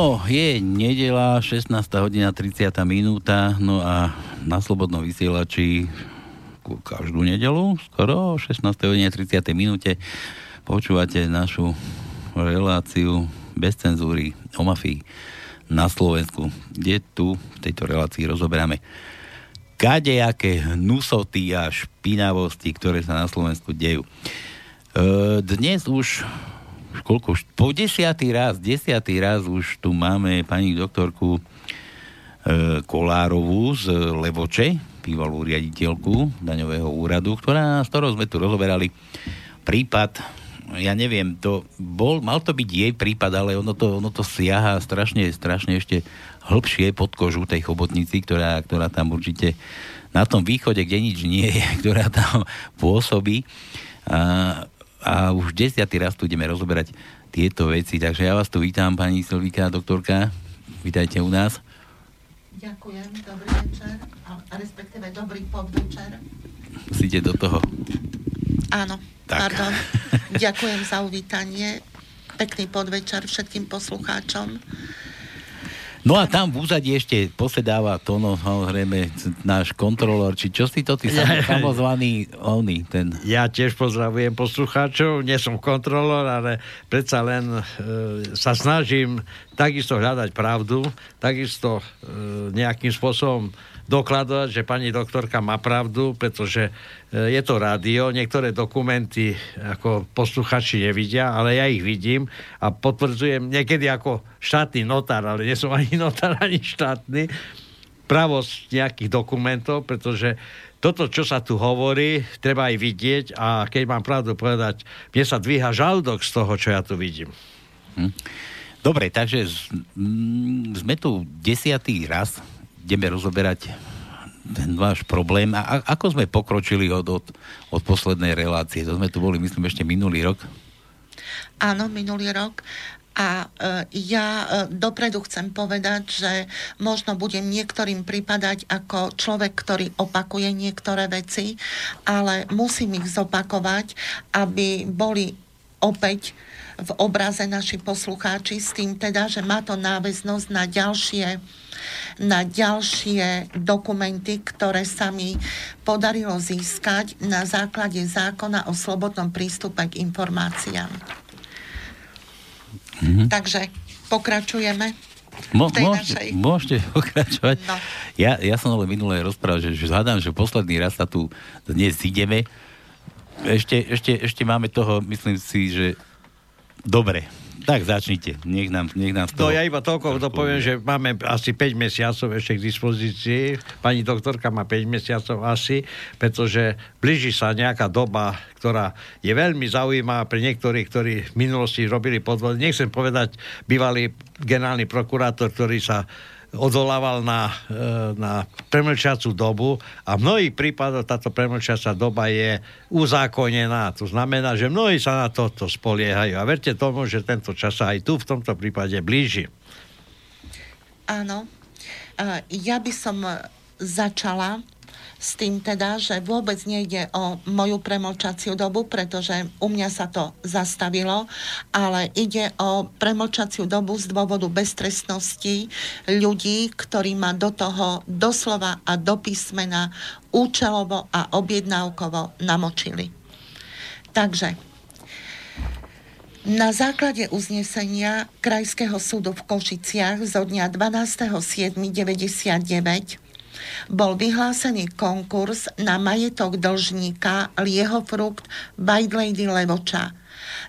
No, je nedela, 16. hodina 30. minúta, no a na Slobodnom vysielači každú nedelu, skoro 16. hodine 30. minúte počúvate našu reláciu bez cenzúry o mafii na Slovensku, kde tu v tejto relácii rozoberáme kadejaké hnusoty a špinavosti, ktoré sa na Slovensku dejú. E, dnes už koľko už, po desiatý raz, desiatý raz už tu máme pani doktorku e, Kolárovú z Levoče, bývalú riaditeľku daňového úradu, ktorá, s ktorou sme tu rozoberali prípad, ja neviem, to bol, mal to byť jej prípad, ale ono to, ono to siaha strašne, strašne ešte hĺbšie pod kožu tej chobotnici, ktorá, ktorá tam určite na tom východe, kde nič nie je, ktorá tam pôsobí. A, a už desiatý raz tu ideme rozoberať tieto veci. Takže ja vás tu vítam, pani Silvika, doktorka. Vítajte u nás. Ďakujem, dobrý večer, a respektíve dobrý podvečer. Musíte do toho. Áno, tak. pardon. Ďakujem za uvítanie. Pekný podvečer všetkým poslucháčom. No a tam v úzadí ešte posedáva Tono, samozrejme, náš kontrolor, či čo si to ty ja, samozvaný, oný, ten... Ja tiež pozdravujem poslucháčov, nie som kontrolor, ale predsa len e, sa snažím takisto hľadať pravdu, takisto e, nejakým spôsobom dokladovať, že pani doktorka má pravdu, pretože e, je to rádio, niektoré dokumenty ako posluchači nevidia, ale ja ich vidím a potvrdzujem niekedy ako štátny notár, ale nie som ani notár, ani štátny, pravosť nejakých dokumentov, pretože toto, čo sa tu hovorí, treba aj vidieť a keď mám pravdu povedať, mne sa dvíha žalúdok z toho, čo ja tu vidím. Hm. Dobre, takže sme tu desiatý raz ideme rozoberať ten váš problém. A ako sme pokročili od, od, od poslednej relácie? To sme tu boli, myslím, ešte minulý rok. Áno, minulý rok. A e, ja e, dopredu chcem povedať, že možno budem niektorým pripadať ako človek, ktorý opakuje niektoré veci, ale musím ich zopakovať, aby boli opäť v obraze naši poslucháči s tým teda, že má to náväznosť na ďalšie na ďalšie dokumenty, ktoré sa mi podarilo získať na základe zákona o slobodnom prístupe k informáciám. Mm-hmm. Takže pokračujeme. Mo, môžete, našej... môžete pokračovať. No. Ja, ja som ale minulé rozprával, že, že hľadám, že posledný raz sa tu dnes ideme. Ešte, ešte, ešte máme toho, myslím si, že dobre. Tak začnite, nech nám, nech nám No ja iba toľko dopoviem, že máme asi 5 mesiacov ešte k dispozícii. Pani doktorka má 5 mesiacov asi, pretože blíži sa nejaká doba, ktorá je veľmi zaujímavá pre niektorých, ktorí v minulosti robili podvody. Nechcem povedať bývalý generálny prokurátor, ktorý sa odvolával na, e, na premlčiacú dobu a v mnohých prípadoch táto premlčiaca doba je uzákonená. To znamená, že mnohí sa na toto spoliehajú. A verte tomu, že tento čas sa aj tu v tomto prípade blíži. Áno. Ja by som začala s tým teda, že vôbec nejde o moju premlčaciu dobu, pretože u mňa sa to zastavilo, ale ide o premlčaciu dobu z dôvodu beztrestnosti ľudí, ktorí ma do toho doslova a do písmena účelovo a objednávkovo namočili. Takže na základe uznesenia Krajského súdu v Košiciach zo dňa 12.7.99 bol vyhlásený konkurs na majetok dlžníka Lieho Frukt Lady Levoča.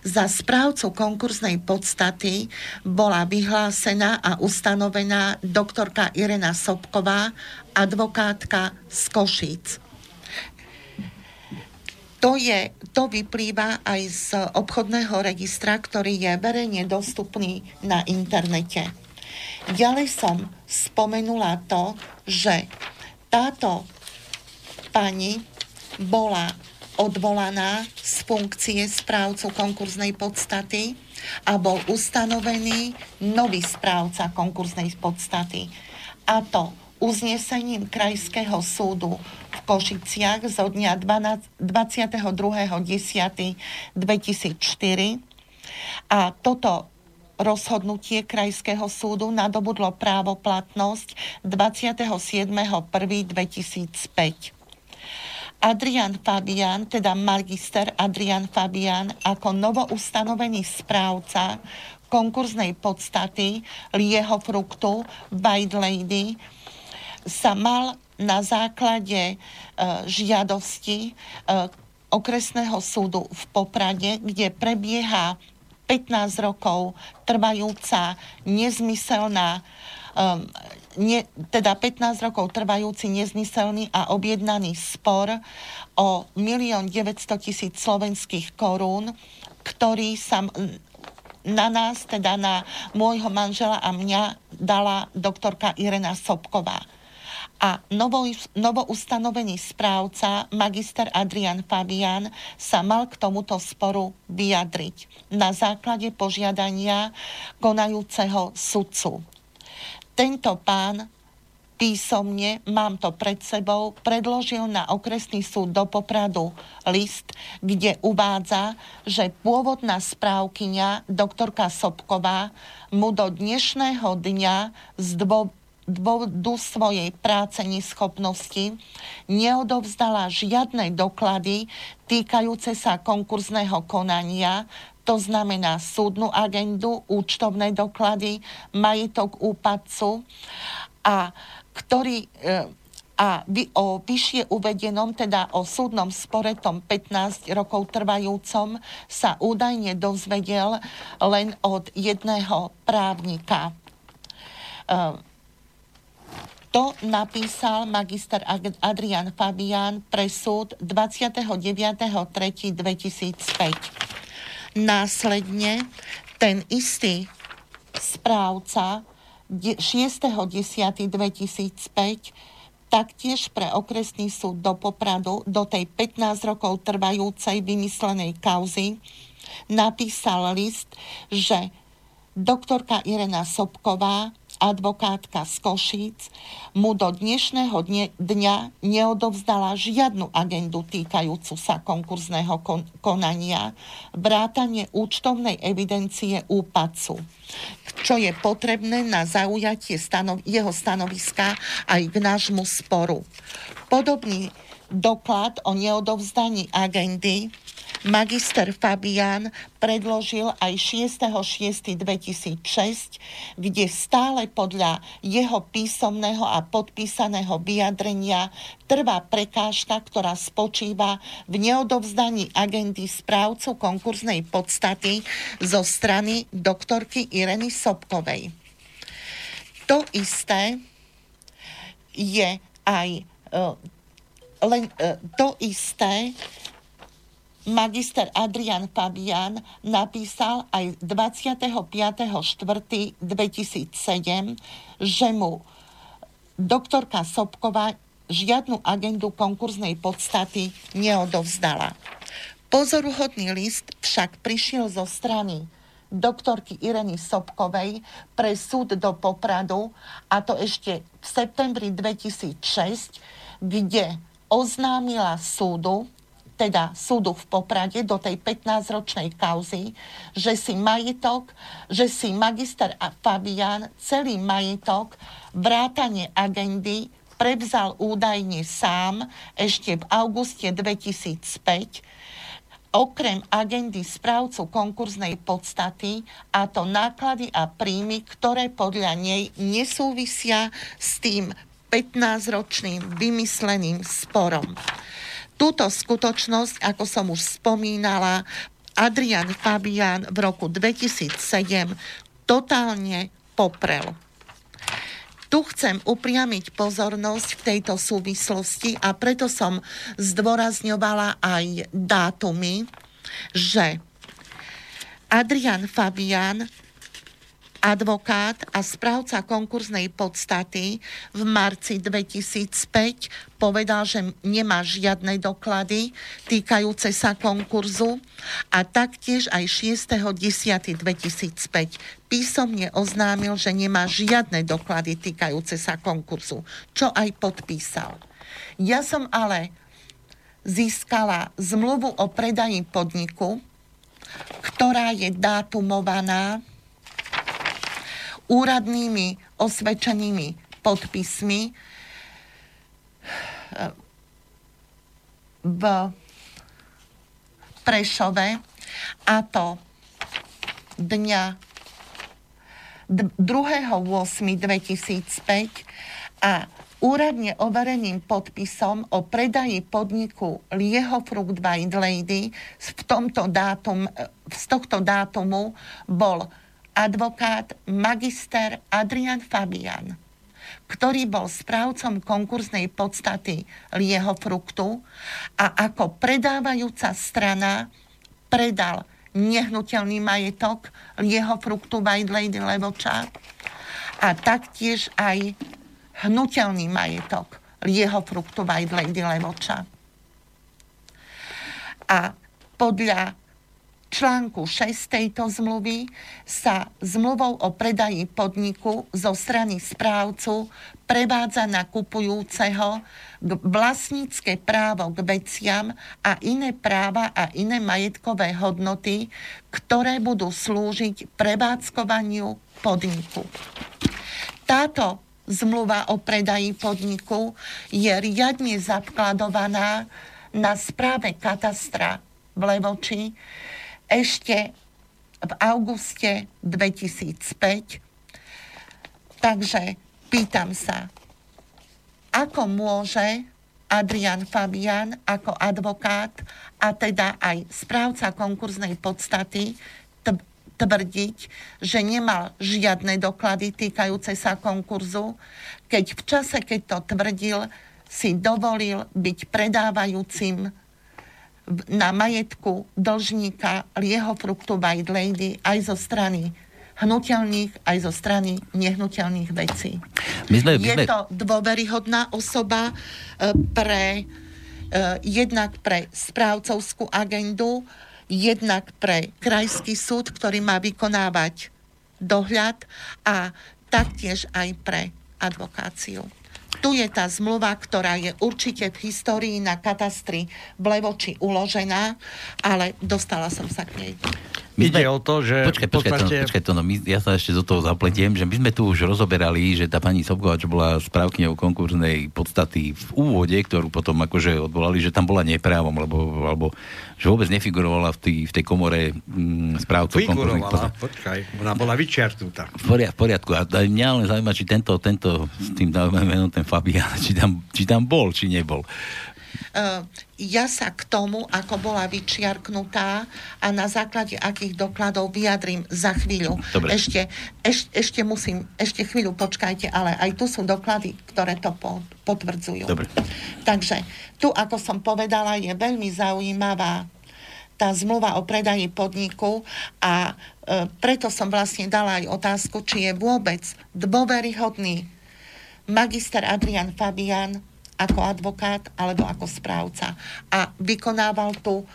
Za správcu konkursnej podstaty bola vyhlásená a ustanovená doktorka Irena Sobková, advokátka z Košíc. To, je, to vyplýva aj z obchodného registra, ktorý je verejne dostupný na internete. Ďalej som spomenula to, že táto pani bola odvolaná z funkcie správcu konkurznej podstaty a bol ustanovený nový správca konkurznej podstaty. A to uznesením Krajského súdu v Košiciach zo dňa 22.10.2004 a toto rozhodnutie Krajského súdu nadobudlo právoplatnosť 27.1.2005. Adrian Fabian, teda magister Adrian Fabian, ako novoustanovený správca konkurznej podstaty Lieho fruktu White Lady sa mal na základe e, žiadosti e, okresného súdu v Poprade, kde prebieha 15 rokov trvajúca nezmyselná um, ne, teda 15 rokov trvajúci nezmyselný a objednaný spor o 1 900 tisíc slovenských korún, ktorý sa na nás, teda na môjho manžela a mňa dala doktorka Irena Sobková. A novo, novo ustanovený správca, magister Adrian Fabian, sa mal k tomuto sporu vyjadriť na základe požiadania konajúceho sudcu. Tento pán písomne, mám to pred sebou, predložil na okresný súd do Popradu list, kde uvádza, že pôvodná správkyňa doktorka Sobková mu do dnešného dňa z dvo, dôvodu svojej práce neschopnosti neodovzdala žiadne doklady týkajúce sa konkurzného konania, to znamená súdnu agendu, účtovné doklady, majetok úpadcu a ktorý e, a o vyššie uvedenom, teda o súdnom spore tom 15 rokov trvajúcom, sa údajne dozvedel len od jedného právnika. E, to napísal magister Adrian Fabian pre súd 29.3.2005. Následne ten istý správca 6.10.2005 taktiež pre okresný súd do Popradu do tej 15 rokov trvajúcej vymyslenej kauzy napísal list, že doktorka Irena Sobková advokátka z Košíc, mu do dnešného dne, dňa neodovzdala žiadnu agendu týkajúcu sa konkurzného kon, konania, vrátanie účtovnej evidencie úpadcu, čo je potrebné na zaujatie stanov, jeho stanoviska aj k nášmu sporu. Podobný doklad o neodovzdaní agendy magister Fabian predložil aj 6.6.2006, kde stále podľa jeho písomného a podpísaného vyjadrenia trvá prekážka, ktorá spočíva v neodovzdaní agendy správcu konkurznej podstaty zo strany doktorky Ireny Sobkovej. To isté je aj e, len e, to isté magister Adrian Fabian napísal aj 25.4.2007, že mu doktorka Sobková žiadnu agendu konkurznej podstaty neodovzdala. Pozoruhodný list však prišiel zo strany doktorky Ireny Sobkovej pre súd do Popradu a to ešte v septembri 2006, kde oznámila súdu, teda súdu v Poprade do tej 15-ročnej kauzy, že si majetok, že si magister Fabian celý majetok vrátane agendy prevzal údajne sám ešte v auguste 2005 okrem agendy správcu konkurznej podstaty a to náklady a príjmy, ktoré podľa nej nesúvisia s tým 15-ročným vymysleným sporom. Túto skutočnosť, ako som už spomínala, Adrian Fabian v roku 2007 totálne poprel. Tu chcem upriamiť pozornosť v tejto súvislosti a preto som zdôrazňovala aj dátumy, že Adrian Fabian advokát a správca konkurznej podstaty v marci 2005 povedal, že nemá žiadne doklady týkajúce sa konkurzu a taktiež aj 6.10.2005 písomne oznámil, že nemá žiadne doklady týkajúce sa konkurzu, čo aj podpísal. Ja som ale získala zmluvu o predaji podniku, ktorá je dátumovaná úradnými osvedčenými podpismi e, v Prešove a to dňa 2.8.2005 a úradne overeným podpisom o predaji podniku Lieho Fruit White Lady v tomto dátum, z tohto dátumu bol advokát magister Adrian Fabian, ktorý bol správcom konkurznej podstaty Lieho Fruktu a ako predávajúca strana predal nehnuteľný majetok Lieho Fruktu Lady Levoča a taktiež aj hnutelný majetok lieho fruktu Lady Levoča. A podľa článku 6 tejto zmluvy sa zmluvou o predaji podniku zo strany správcu prevádza na kupujúceho vlastnícke právo k veciam a iné práva a iné majetkové hodnoty, ktoré budú slúžiť prevádzkovaniu podniku. Táto zmluva o predaji podniku je riadne zakladovaná na správe katastra v Levoči ešte v auguste 2005. Takže pýtam sa, ako môže Adrian Fabian ako advokát a teda aj správca konkurznej podstaty tvrdiť, že nemal žiadne doklady týkajúce sa konkurzu, keď v čase, keď to tvrdil, si dovolil byť predávajúcim na majetku dlžníka Lieho Fruktu White Lady aj zo strany hnutelných, aj zo strany nehnuteľných vecí. My sme, my sme... Je to dôveryhodná osoba e, pre e, jednak pre správcovskú agendu, jednak pre krajský súd, ktorý má vykonávať dohľad a taktiež aj pre advokáciu. Tu je tá zmluva, ktorá je určite v histórii na katastri v Levoči uložená, ale dostala som sa k nej. My Ide sme, o to, že... Počkaj, počkaj, podstate... to, počkaj to, no, my, ja sa ešte do toho zapletiem, že my sme tu už rozoberali, že tá pani Sobková, čo bola správkňou konkurznej podstaty v úvode, ktorú potom akože odvolali, že tam bola neprávom, lebo, alebo že vôbec nefigurovala v, tý, v tej komore mm, správcov konkurznej podstaty. počkaj, ona bola vyčiartnutá. V, poriadku, v poriadku. A mňa len zaujíma, či tento, tento s tým menom, ten Fabian, či tam, či tam bol, či nebol. Uh, ja sa k tomu, ako bola vyčiarknutá a na základe akých dokladov vyjadrím za chvíľu. Dobre. Ešte, eš, ešte musím, ešte chvíľu počkajte, ale aj tu sú doklady, ktoré to po, potvrdzujú. Dobre. Takže tu, ako som povedala, je veľmi zaujímavá tá zmluva o predaji podniku a e, preto som vlastne dala aj otázku, či je vôbec dôveryhodný magister Adrian Fabian ako advokát alebo ako správca. A vykonával tú e,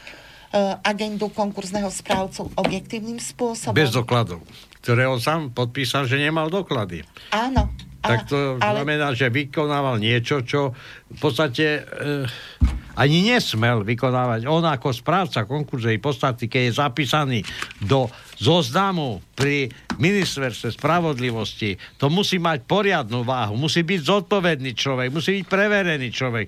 agendu konkurzného správcu objektívnym spôsobom. Bez dokladov, ktoré on sám podpísal, že nemal doklady. Áno. Tak to ale... znamená, že vykonával niečo, čo v podstate e, ani nesmel vykonávať. On ako správca konkurzej podstaty, keď je zapísaný do zoznamu pri ministerstve spravodlivosti, to musí mať poriadnu váhu, musí byť zodpovedný človek, musí byť preverený človek.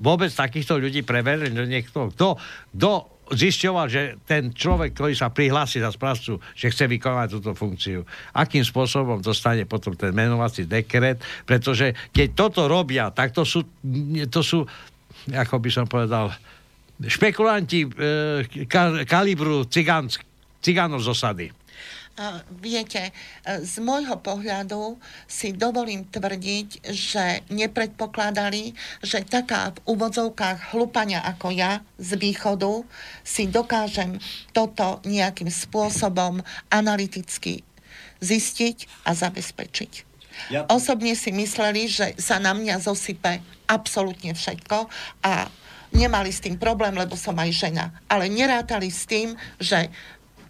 Vôbec takýchto ľudí preverený niekto, kto, kto zisťoval, že ten človek, ktorý sa prihlási za správcu, že chce vykonať túto funkciu. Akým spôsobom dostane potom ten menovací dekret, pretože keď toto robia, tak to sú, to sú ako by som povedal, špekulanti e, ka, kalibru cigánov z osady. Viete, e, z môjho pohľadu si dovolím tvrdiť, že nepredpokladali, že taká v úvodzovkách hlupania ako ja z východu si dokážem toto nejakým spôsobom analyticky zistiť a zabezpečiť. Ja... Osobne si mysleli, že sa na mňa zosype absolútne všetko a nemali s tým problém, lebo som aj žena. Ale nerátali s tým, že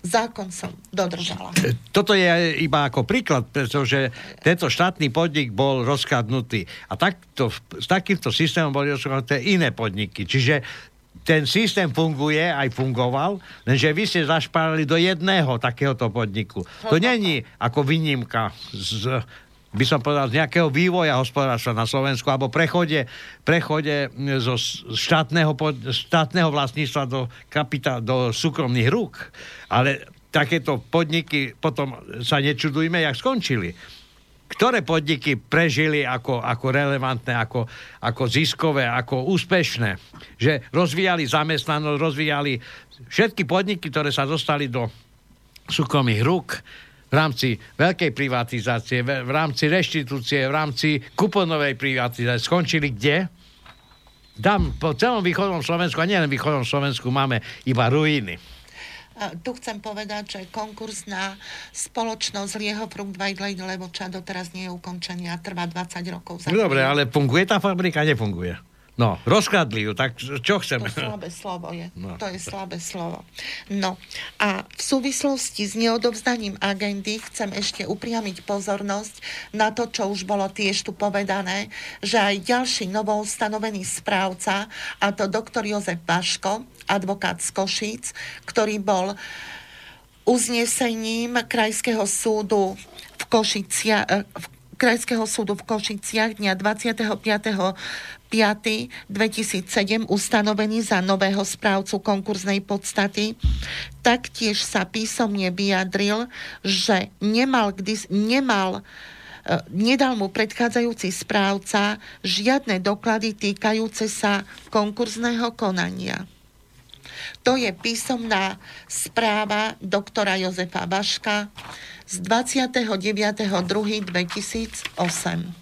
zákon som dodržala. E, toto je iba ako príklad, pretože tento štátny podnik bol rozkladnutý. A takto, s takýmto systémom boli rozkladnuté iné podniky. Čiže ten systém funguje, aj fungoval, lenže vy ste zašpárali do jedného takéhoto podniku. To není ako výnimka z, by som povedal, z nejakého vývoja hospodárstva na Slovensku alebo prechode, prechode zo štátneho, štátneho vlastníctva do, kapita, do súkromných rúk. Ale takéto podniky potom sa nečudujme, jak skončili ktoré podniky prežili ako, ako relevantné, ako, ako ziskové, ako úspešné. Že rozvíjali zamestnanosť, rozvíjali všetky podniky, ktoré sa dostali do súkromných rúk v rámci veľkej privatizácie, v rámci reštitúcie, v rámci kuponovej privatizácie. Skončili kde? Tam po celom východnom Slovensku, a nielen východnom Slovensku, máme iba ruiny. Tu chcem povedať, že konkurs na spoločnosť Lieho White Lady Levoča doteraz nie je ukončený a trvá 20 rokov. Za Dobre, ale funguje tá fabrika? Nefunguje. No, rozkladli ju, tak čo chceme? To slabé slovo je. No. To je slabé slovo. No a v súvislosti s neodovzdaním agendy chcem ešte upriamiť pozornosť na to, čo už bolo tiež tu povedané, že aj ďalší stanovený správca, a to doktor Jozef Baško, advokát z Košíc, ktorý bol uznesením Krajského súdu v Košicia, v Krajského súdu v Košiciach dňa 25. 5. 2007 ustanovený za nového správcu konkurznej podstaty, taktiež sa písomne vyjadril, že nemal, nemal e, nedal mu predchádzajúci správca žiadne doklady týkajúce sa konkurzného konania. To je písomná správa doktora Jozefa Vaška z 29.2.2008.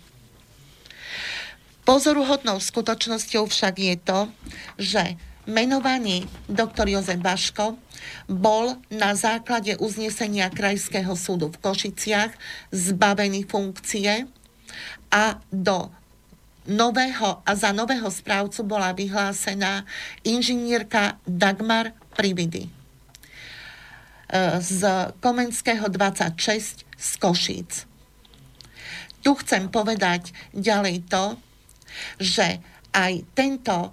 Pozoruhodnou skutočnosťou však je to, že menovaný doktor Jozef Baško bol na základe uznesenia Krajského súdu v Košiciach zbavený funkcie a do nového a za nového správcu bola vyhlásená inžinierka Dagmar Prividy z Komenského 26 z Košíc. Tu chcem povedať ďalej to, že aj tento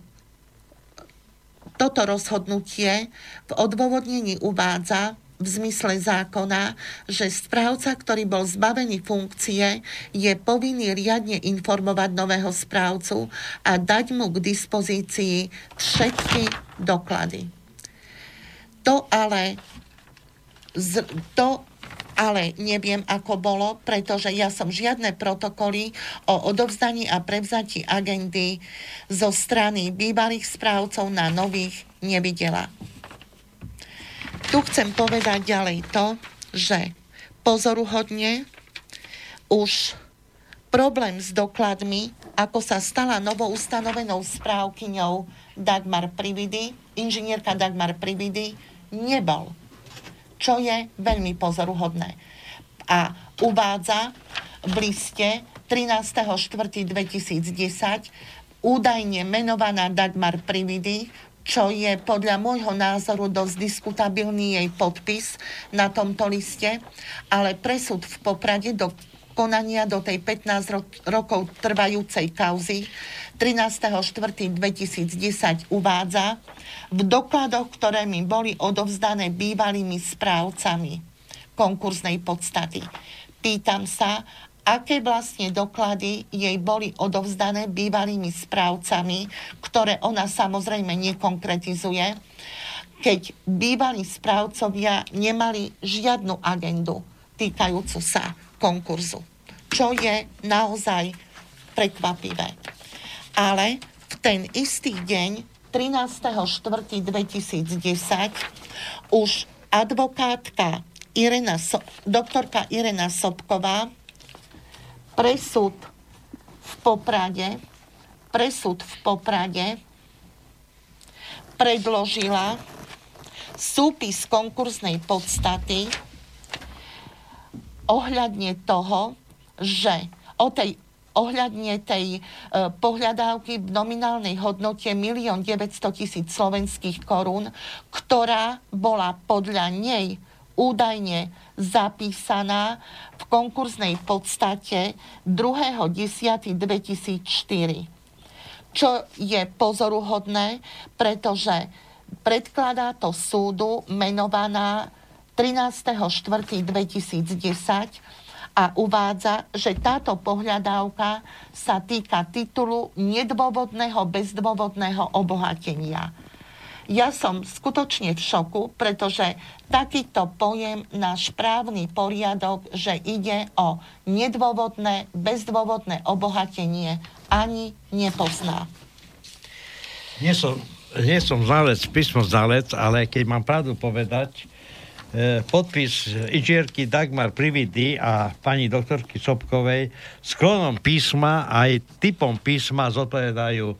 toto rozhodnutie v odôvodnení uvádza v zmysle zákona, že správca, ktorý bol zbavený funkcie, je povinný riadne informovať nového správcu a dať mu k dispozícii všetky doklady. To ale to ale neviem, ako bolo, pretože ja som žiadne protokoly o odovzdaní a prevzatí agendy zo strany bývalých správcov na nových nevidela. Tu chcem povedať ďalej to, že pozoruhodne už problém s dokladmi, ako sa stala novou ustanovenou správkyňou Dagmar Prividy, inžinierka Dagmar Prividy, nebol čo je veľmi pozoruhodné. A uvádza v liste 13.4.2010 údajne menovaná Dagmar Prividy, čo je podľa môjho názoru dosť diskutabilný jej podpis na tomto liste, ale presud v Poprade do konania do tej 15 ro- rokov trvajúcej kauzy 13.4.2010 uvádza, v dokladoch, ktoré mi boli odovzdané bývalými správcami konkurznej podstaty. Pýtam sa, aké vlastne doklady jej boli odovzdané bývalými správcami, ktoré ona samozrejme nekonkretizuje, keď bývalí správcovia nemali žiadnu agendu týkajúcu sa konkurzu, čo je naozaj prekvapivé. Ale v ten istý deň 13.4.2010 už advokátka Irena so- doktorka Irena Sobková presud v Poprade presud v Poprade predložila súpis konkurznej podstaty ohľadne toho, že o tej ohľadne tej e, pohľadávky v nominálnej hodnote 1 900 tisíc slovenských korún, ktorá bola podľa nej údajne zapísaná v konkurznej podstate 2.10.2004. čo je pozoruhodné, pretože predkladá to súdu menovaná 13.4.2010 a uvádza, že táto pohľadávka sa týka titulu nedôvodného, bezdôvodného obohatenia. Ja som skutočne v šoku, pretože takýto pojem náš právny poriadok, že ide o nedôvodné, bezdôvodné obohatenie, ani nepozná. Nie som, nie som znalec, písmo znalec, ale keď mám pravdu povedať, podpis inžierky Dagmar Prividy a pani doktorky Sobkovej sklonom písma aj typom písma zodpovedajú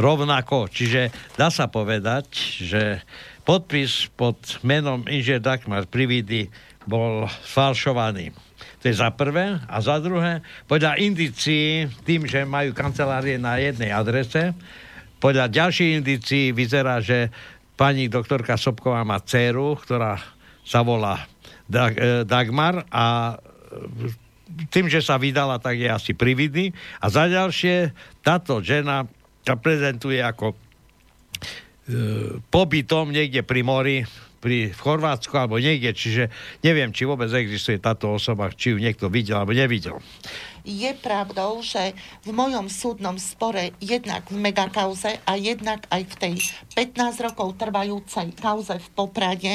rovnako. Čiže dá sa povedať, že podpis pod menom inžier Dagmar Prividy bol falšovaný. To je za prvé. A za druhé, podľa indicií, tým, že majú kancelárie na jednej adrese, podľa ďalších indicií vyzerá, že pani doktorka Sobková má dceru, ktorá sa volá e, Dagmar a e, tým, že sa vydala, tak je asi prividný. A za ďalšie, táto žena sa prezentuje ako e, pobytom niekde pri mori, pri, v Chorvátsku alebo niekde, čiže neviem, či vôbec existuje táto osoba, či ju niekto videl alebo nevidel. Je pravdou, že v mojom súdnom spore jednak v megakauze a jednak aj v tej 15 rokov trvajúcej kauze v Poprade,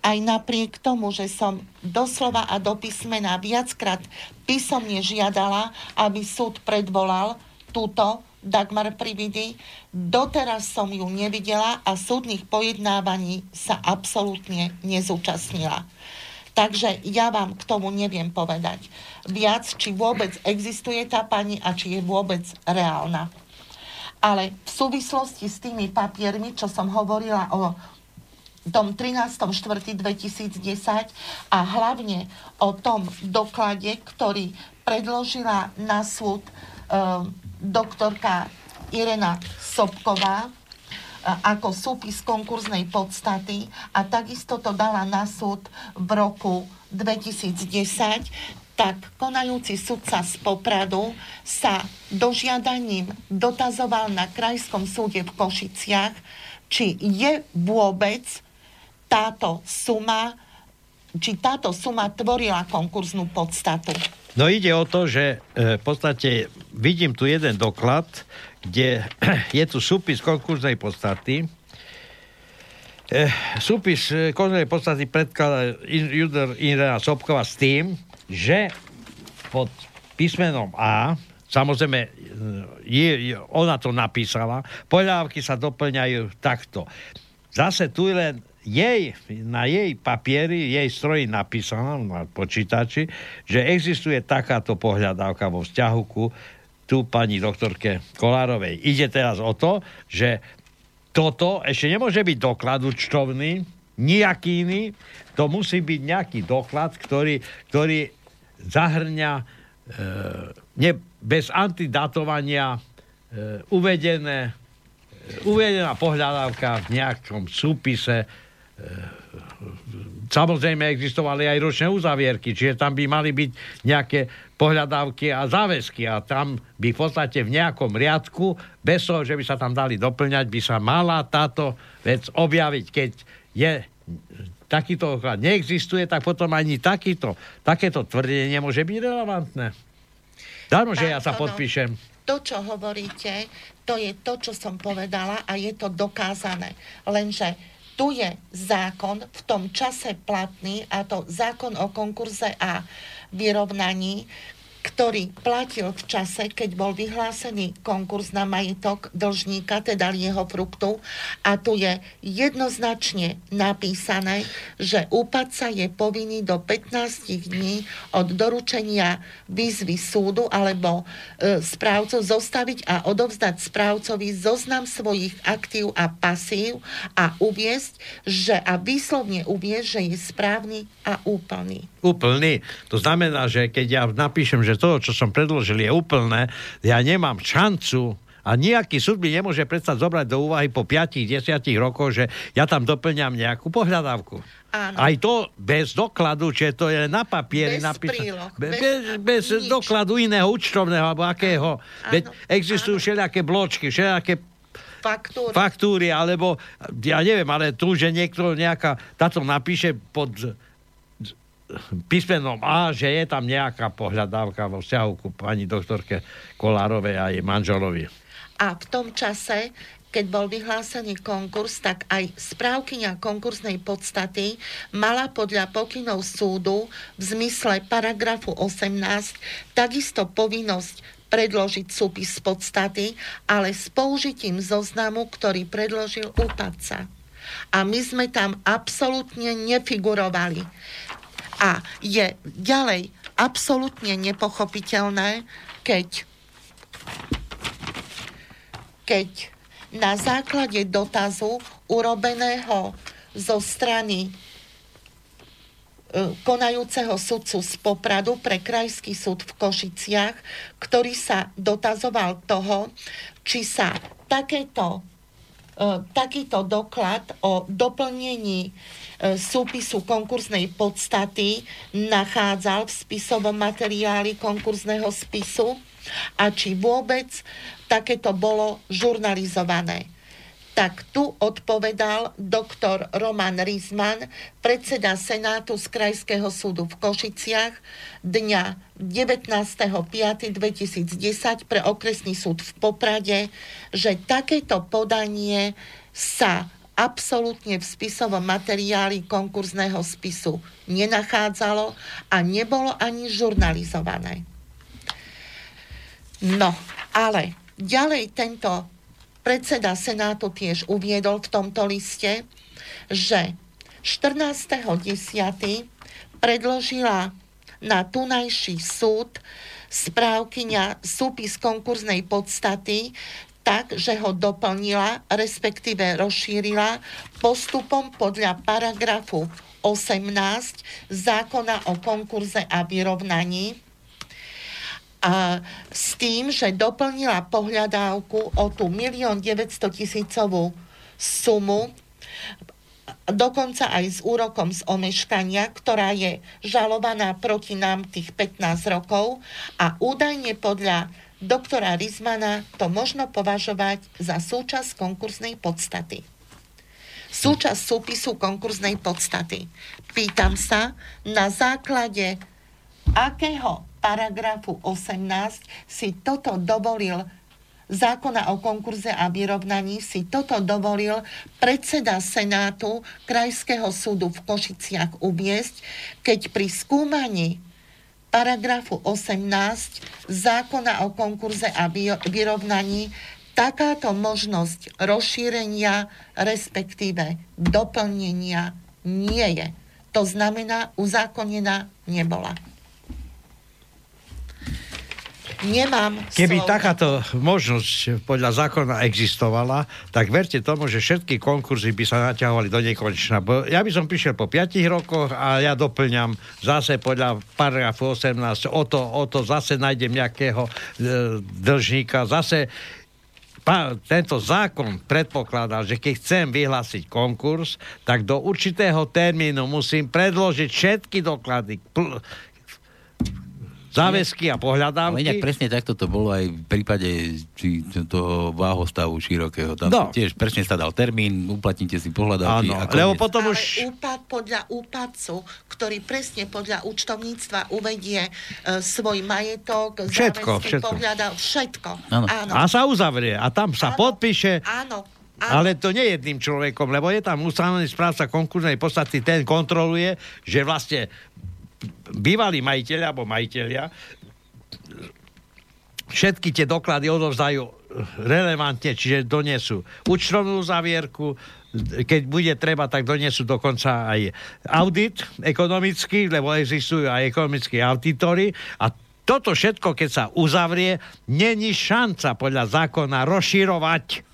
aj napriek tomu, že som doslova a do písmena viackrát písomne žiadala, aby súd predvolal túto Dagmar Prividy. Doteraz som ju nevidela a súdnych pojednávaní sa absolútne nezúčastnila. Takže ja vám k tomu neviem povedať viac, či vôbec existuje tá pani a či je vôbec reálna. Ale v súvislosti s tými papiermi, čo som hovorila o tom 13.4.2010 a hlavne o tom doklade, ktorý predložila na súd um, doktorka Irena Sobková ako súpis konkurznej podstaty a takisto to dala na súd v roku 2010, tak konajúci sudca z Popradu sa dožiadaním dotazoval na Krajskom súde v Košiciach, či je vôbec táto suma, či táto suma tvorila konkurznú podstatu. No ide o to, že e, v podstate vidím tu jeden doklad, kde je tu súpis konkurznej podstaty. E, súpis e, konkurznej podstaty predkladá Juder Irena Sobkova s tým, že pod písmenom A, samozrejme, je, ona to napísala, pohľadávky sa doplňajú takto. Zase tu len jej, na jej papieri, jej stroji napísaná na počítači, že existuje takáto pohľadávka vo vzťahu ku tu pani doktorke Kolárovej. Ide teraz o to, že toto ešte nemôže byť doklad účtovný, nejaký iný, to musí byť nejaký doklad, ktorý, ktorý zahrňa e, ne, bez antidatovania e, uvedené, e, uvedená pohľadávka v nejakom súpise Samozrejme existovali aj ročné uzavierky, čiže tam by mali byť nejaké pohľadávky a záväzky a tam by v podstate v nejakom riadku, bez toho, že by sa tam dali doplňať, by sa mala táto vec objaviť. Keď je takýto oklad neexistuje, tak potom ani takýto, takéto tvrdenie nemôže byť relevantné. Darmo, že ja sa podpíšem. To, čo hovoríte, to je to, čo som povedala a je to dokázané. Lenže tu je zákon v tom čase platný, a to zákon o konkurze a vyrovnaní, ktorý platil v čase, keď bol vyhlásený konkurs na majetok dlžníka, teda jeho fruktu. A tu je jednoznačne napísané, že úpadca je povinný do 15 dní od doručenia výzvy súdu alebo e, správcu zostaviť a odovzdať správcovi zoznam svojich aktív a pasív a uviesť, že a výslovne uviesť, že je správny a úplný. Úplný. To znamená, že keď ja napíšem, že to, čo som predložil, je úplné, ja nemám šancu A nejaký súd mi nemôže predsa zobrať do úvahy po 5-10 rokoch, že ja tam doplňam nejakú pohľadávku. Áno. Aj to bez dokladu, že to je na papieri Bez napísané. príloh, bez- bez, bez nič. dokladu iného účtovného alebo akého. Áno, Veď áno, existujú všelijaké bločky, všelijaké Faktúry. faktúry, alebo ja neviem, ale tu, že niekto nejaká, táto napíše pod písmenom A, že je tam nejaká pohľadávka vo vzťahu ku pani doktorke Kolárovej a jej manželovi. A v tom čase, keď bol vyhlásený konkurs, tak aj správkyňa konkursnej podstaty mala podľa pokynov súdu v zmysle paragrafu 18 takisto povinnosť predložiť súpis podstaty, ale s použitím zoznamu, ktorý predložil úpadca. A my sme tam absolútne nefigurovali. A je ďalej absolútne nepochopiteľné, keď keď na základe dotazu urobeného zo strany e, konajúceho sudcu z Popradu pre Krajský súd v Košiciach, ktorý sa dotazoval toho, či sa takéto, e, takýto doklad o doplnení súpisu konkurznej podstaty nachádzal v spisovom materiáli konkurzného spisu a či vôbec takéto bolo žurnalizované. Tak tu odpovedal doktor Roman Rizman, predseda Senátu z Krajského súdu v Košiciach dňa 19.5.2010 pre okresný súd v Poprade, že takéto podanie sa absolútne v spisovom materiáli konkurzného spisu nenachádzalo a nebolo ani žurnalizované. No, ale ďalej tento predseda Senátu tiež uviedol v tomto liste, že 14.10. predložila na tunajší súd správkyňa súpis konkurznej podstaty tak, že ho doplnila, respektíve rozšírila postupom podľa paragrafu 18 zákona o konkurze a vyrovnaní, a s tým, že doplnila pohľadávku o tú 1 900 tisícovú sumu, dokonca aj s úrokom z omeškania, ktorá je žalovaná proti nám tých 15 rokov a údajne podľa doktora Rizmana to možno považovať za súčasť konkursnej podstaty. Súčasť súpisu konkursnej podstaty. Pýtam sa, na základe akého paragrafu 18 si toto dovolil zákona o konkurze a vyrovnaní si toto dovolil predseda Senátu Krajského súdu v Košiciach uviesť, keď pri skúmaní paragrafu 18 zákona o konkurze a vyrovnaní takáto možnosť rozšírenia, respektíve doplnenia nie je. To znamená, uzákonená nebola nemám Keby slov. takáto možnosť podľa zákona existovala, tak verte tomu, že všetky konkurzy by sa naťahovali do nekonečna. Bo ja by som prišiel po 5 rokoch a ja doplňam zase podľa paragrafu 18, o to, o to zase nájdem nejakého e, dlžníka, zase pa, tento zákon predpokladá, že keď chcem vyhlásiť konkurs, tak do určitého termínu musím predložiť všetky doklady, pl- záväzky a Ale inak pohľadávky. presne takto to bolo aj v prípade či, toho váhostavu širokého. Tam No. tiež presne sa dal termín, uplatnite si pohľadávky. Áno, lebo koniec. potom Ale už... úpad podľa úpadcu, ktorý presne podľa účtovníctva uvedie e, svoj majetok, Všetko, záväzky, všetko. pohľada, všetko. Áno. Áno. A sa uzavrie. A tam sa Áno. podpíše, Áno. Áno. ale to nie jedným človekom, lebo je tam ustanovený správca konkurznej podstaty, ten kontroluje, že vlastne bývalí majiteľi alebo majiteľia všetky tie doklady odovzdajú relevantne, čiže donesú účtovnú zavierku, keď bude treba, tak donesú dokonca aj audit ekonomický, lebo existujú aj ekonomickí auditory a toto všetko, keď sa uzavrie, není šanca podľa zákona rozširovať.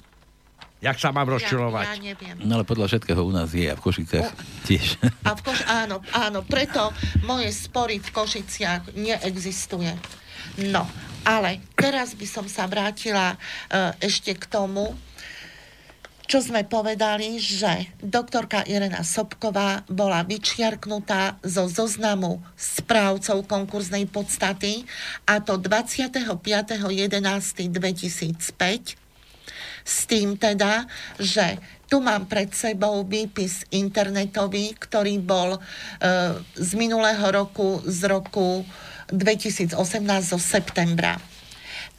Jak sa mám rozčulovať? Ja, ja neviem. No ale podľa všetkého u nás je a v Košicách tiež. A v Koš- áno, áno, preto moje spory v Košiciach neexistuje. No, ale teraz by som sa vrátila uh, ešte k tomu, čo sme povedali, že doktorka Irena Sobková bola vyčiarknutá zo zoznamu správcov konkurznej podstaty a to 25.11.2005 s tým teda, že tu mám pred sebou výpis internetový, ktorý bol e, z minulého roku, z roku 2018 zo septembra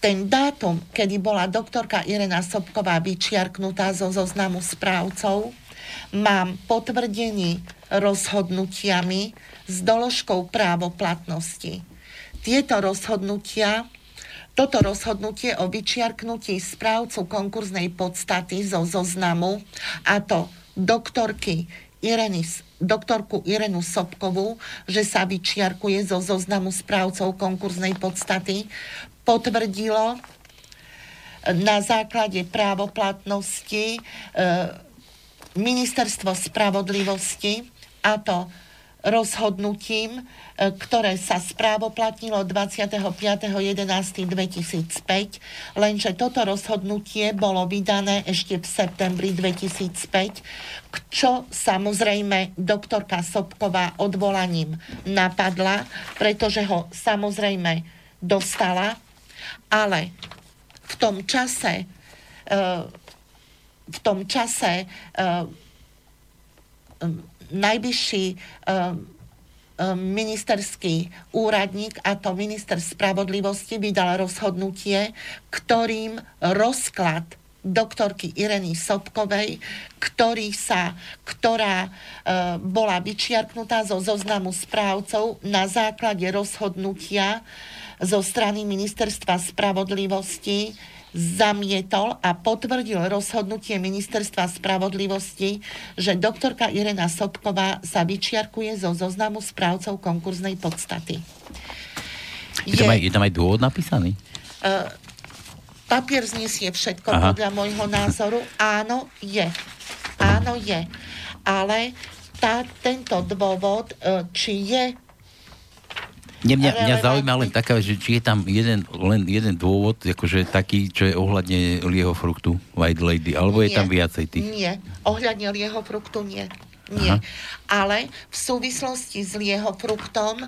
ten dátum, kedy bola doktorka Irena Sobková vyčiarknutá zo zoznamu správcov, mám potvrdený rozhodnutiami s doložkou právoplatnosti. Tieto rozhodnutia toto rozhodnutie o vyčiarknutí správcu konkurznej podstaty zo zoznamu, a to doktorky Ireny, doktorku Irenu Sobkovú, že sa vyčiarkuje zo zoznamu správcov konkurznej podstaty, potvrdilo na základe právoplatnosti e, Ministerstvo spravodlivosti a to rozhodnutím, e, ktoré sa správoplatnilo 25.11.2005, lenže toto rozhodnutie bolo vydané ešte v septembri 2005, čo samozrejme doktorka Sobková odvolaním napadla, pretože ho samozrejme dostala. Ale v tom čase, eh, v tom čase eh, najvyšší eh, ministerský úradník, a to minister spravodlivosti, vydal rozhodnutie, ktorým rozklad doktorky Ireny Sobkovej, ktorý sa, ktorá e, bola vyčiarknutá zo zoznamu správcov na základe rozhodnutia zo strany Ministerstva spravodlivosti zamietol a potvrdil rozhodnutie Ministerstva spravodlivosti, že doktorka Irena Sobková sa vyčiarkuje zo zoznamu správcov konkurznej podstaty. Je, je, tam, aj, je tam aj dôvod napísaný? Uh, papier zniesie všetko Aha. podľa môjho názoru. Áno, je. Áno, je. Ale tá, tento dôvod, uh, či je Mňa, mňa, mňa zaujíma len taká, že či je tam jeden, len jeden dôvod, akože taký, čo je ohľadne lieho fruktu White Lady, alebo nie, je tam viacej tých? Nie, ohľadne lieho fruktu nie. Nie. Aha. Ale v súvislosti s lieho fruktom e,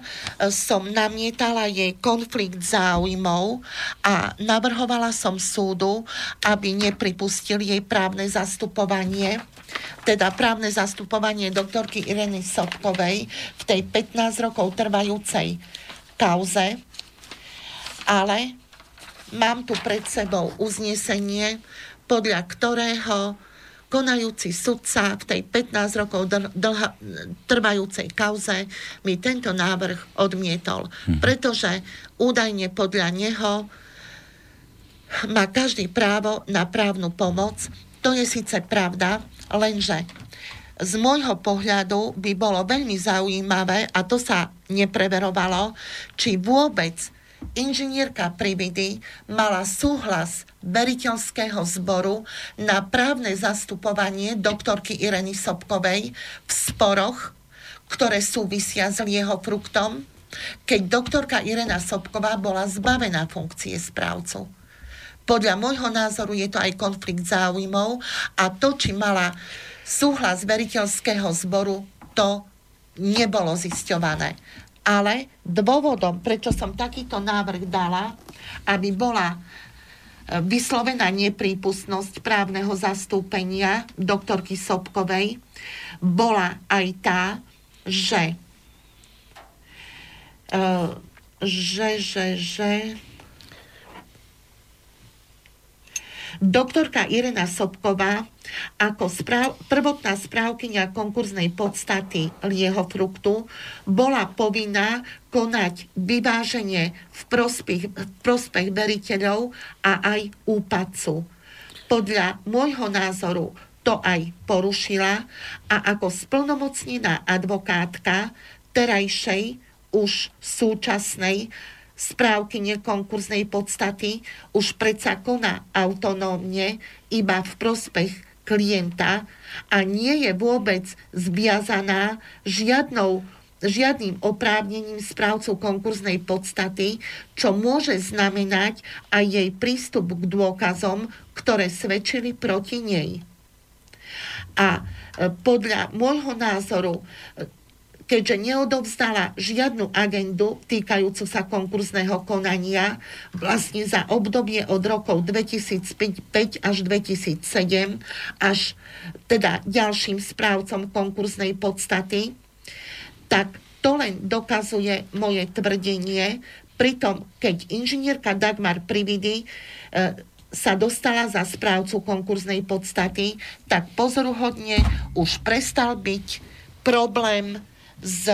som namietala jej konflikt záujmov a navrhovala som súdu, aby nepripustil jej právne zastupovanie teda právne zastupovanie doktorky Ireny Sobkovej v tej 15 rokov trvajúcej kauze, ale mám tu pred sebou uznesenie, podľa ktorého konajúci sudca v tej 15 rokov dlha, trvajúcej kauze mi tento návrh odmietol, mhm. pretože údajne podľa neho má každý právo na právnu pomoc. To je síce pravda, lenže z môjho pohľadu by bolo veľmi zaujímavé, a to sa nepreverovalo, či vôbec inžinierka Prividy mala súhlas veriteľského zboru na právne zastupovanie doktorky Ireny Sobkovej v sporoch, ktoré súvisia s jeho fruktom, keď doktorka Irena Sobková bola zbavená funkcie správcu. Podľa môjho názoru je to aj konflikt záujmov a to, či mala súhlas veriteľského zboru, to nebolo zisťované. Ale dôvodom, prečo som takýto návrh dala, aby bola e, vyslovená neprípustnosť právneho zastúpenia doktorky Sobkovej, bola aj tá, že, e, že, že, že doktorka Irena Sobková ako správ, prvotná správkynia konkurznej podstaty lieho fruktu bola povinná konať vyváženie v prospech, v prospech veriteľov a aj úpadcu. Podľa môjho názoru to aj porušila a ako splnomocnená advokátka terajšej už súčasnej správky nekonkurznej podstaty už predsa koná autonómne iba v prospech klienta a nie je vôbec zviazaná žiadnou žiadnym oprávnením správcu konkurznej podstaty, čo môže znamenať aj jej prístup k dôkazom, ktoré svedčili proti nej. A e, podľa môjho názoru keďže neodovzdala žiadnu agendu týkajúcu sa konkurzného konania vlastne za obdobie od rokov 2005 až 2007 až teda ďalším správcom konkurznej podstaty, tak to len dokazuje moje tvrdenie. Pritom, keď inžinierka Dagmar Prividy e, sa dostala za správcu konkurznej podstaty, tak pozoruhodne už prestal byť problém s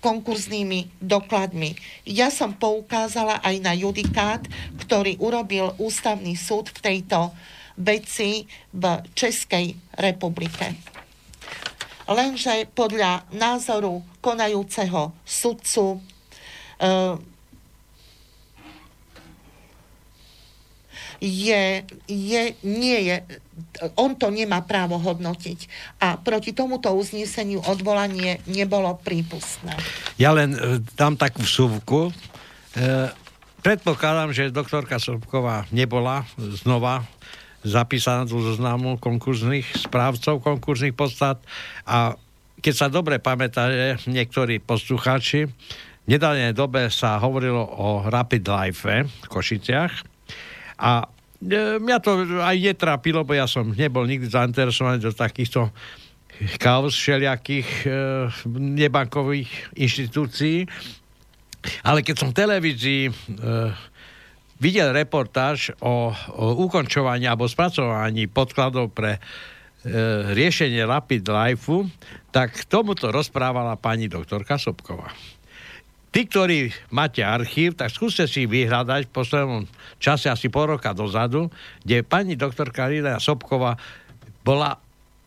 konkurznými dokladmi. Ja som poukázala aj na judikát, ktorý urobil ústavný súd v tejto veci v Českej republike. Lenže podľa názoru konajúceho sudcu e, je, je, nie je, on to nemá právo hodnotiť. A proti tomuto uzneseniu odvolanie nebolo prípustné. Ja len e, dám takú súvku. E, predpokladám, že doktorka Sobková nebola znova zapísaná do zoznamu konkurzných správcov, konkurzných podstat a keď sa dobre pamätáte, niektorí poslucháči, v nedalnej dobe sa hovorilo o Rapid Life v Košiciach a e, mňa to aj netrápilo, bo ja som nebol nikdy zainteresovaný do takýchto kaos všelijakých e, nebankových inštitúcií. Ale keď som v televízii e, videl reportáž o, o ukončovaní alebo spracovaní podkladov pre e, riešenie Rapid Life, tak tomuto rozprávala pani doktorka Sobková. Tí, ktorí máte archív, tak skúste si vyhľadať v poslednom čase asi pol roka dozadu, kde pani doktorka Lila Sobková bola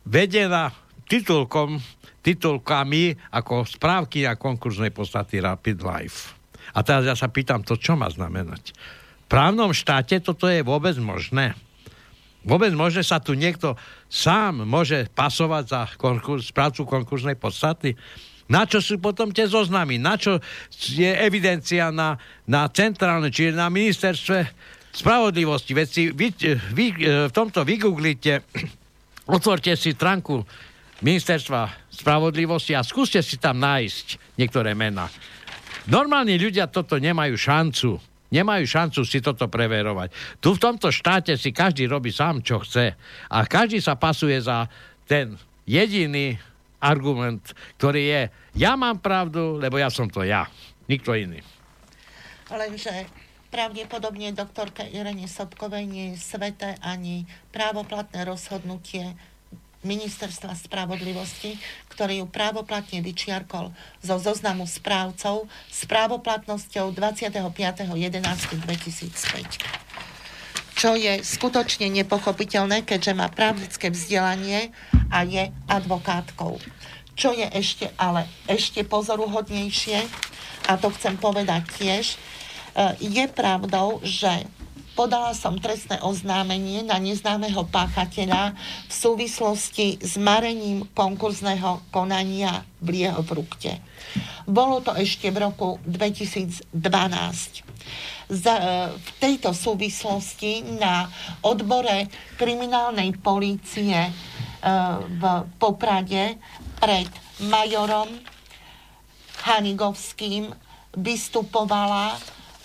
vedená titulkom, titulkami ako správky na konkurznej podstaty Rapid Life. A teraz ja sa pýtam, to čo má znamenať? V právnom štáte toto je vôbec možné? Vôbec môže sa tu niekto sám môže pasovať za konkurs, správcu konkurznej podstaty? Na čo sú potom tie zoznamy? Na čo je evidencia na, na centrálne, čiže na ministerstve spravodlivosti? Veď si vy, vy, v tomto vygooglite, otvorte si stránku ministerstva spravodlivosti a skúste si tam nájsť niektoré mená. Normálni ľudia toto nemajú šancu. Nemajú šancu si toto preverovať. Tu v tomto štáte si každý robí sám, čo chce. A každý sa pasuje za ten jediný argument, ktorý je, ja mám pravdu, lebo ja som to ja, nikto iný. Lenže pravdepodobne doktorke Irene Sobkovej nie je sveté ani právoplatné rozhodnutie ministerstva spravodlivosti, ktorý ju právoplatne vyčiarkol zo zoznamu správcov s právoplatnosťou 25.11.2005 čo je skutočne nepochopiteľné, keďže má právnické vzdelanie a je advokátkou. Čo je ešte, ale ešte pozoruhodnejšie, a to chcem povedať tiež, e, je pravdou, že podala som trestné oznámenie na neznámeho páchateľa v súvislosti s marením konkurzného konania v Liehovrukte. Bolo to ešte v roku 2012 e, v tejto súvislosti na odbore kriminálnej polície e, v Poprade pred majorom Hanigovským vystupovala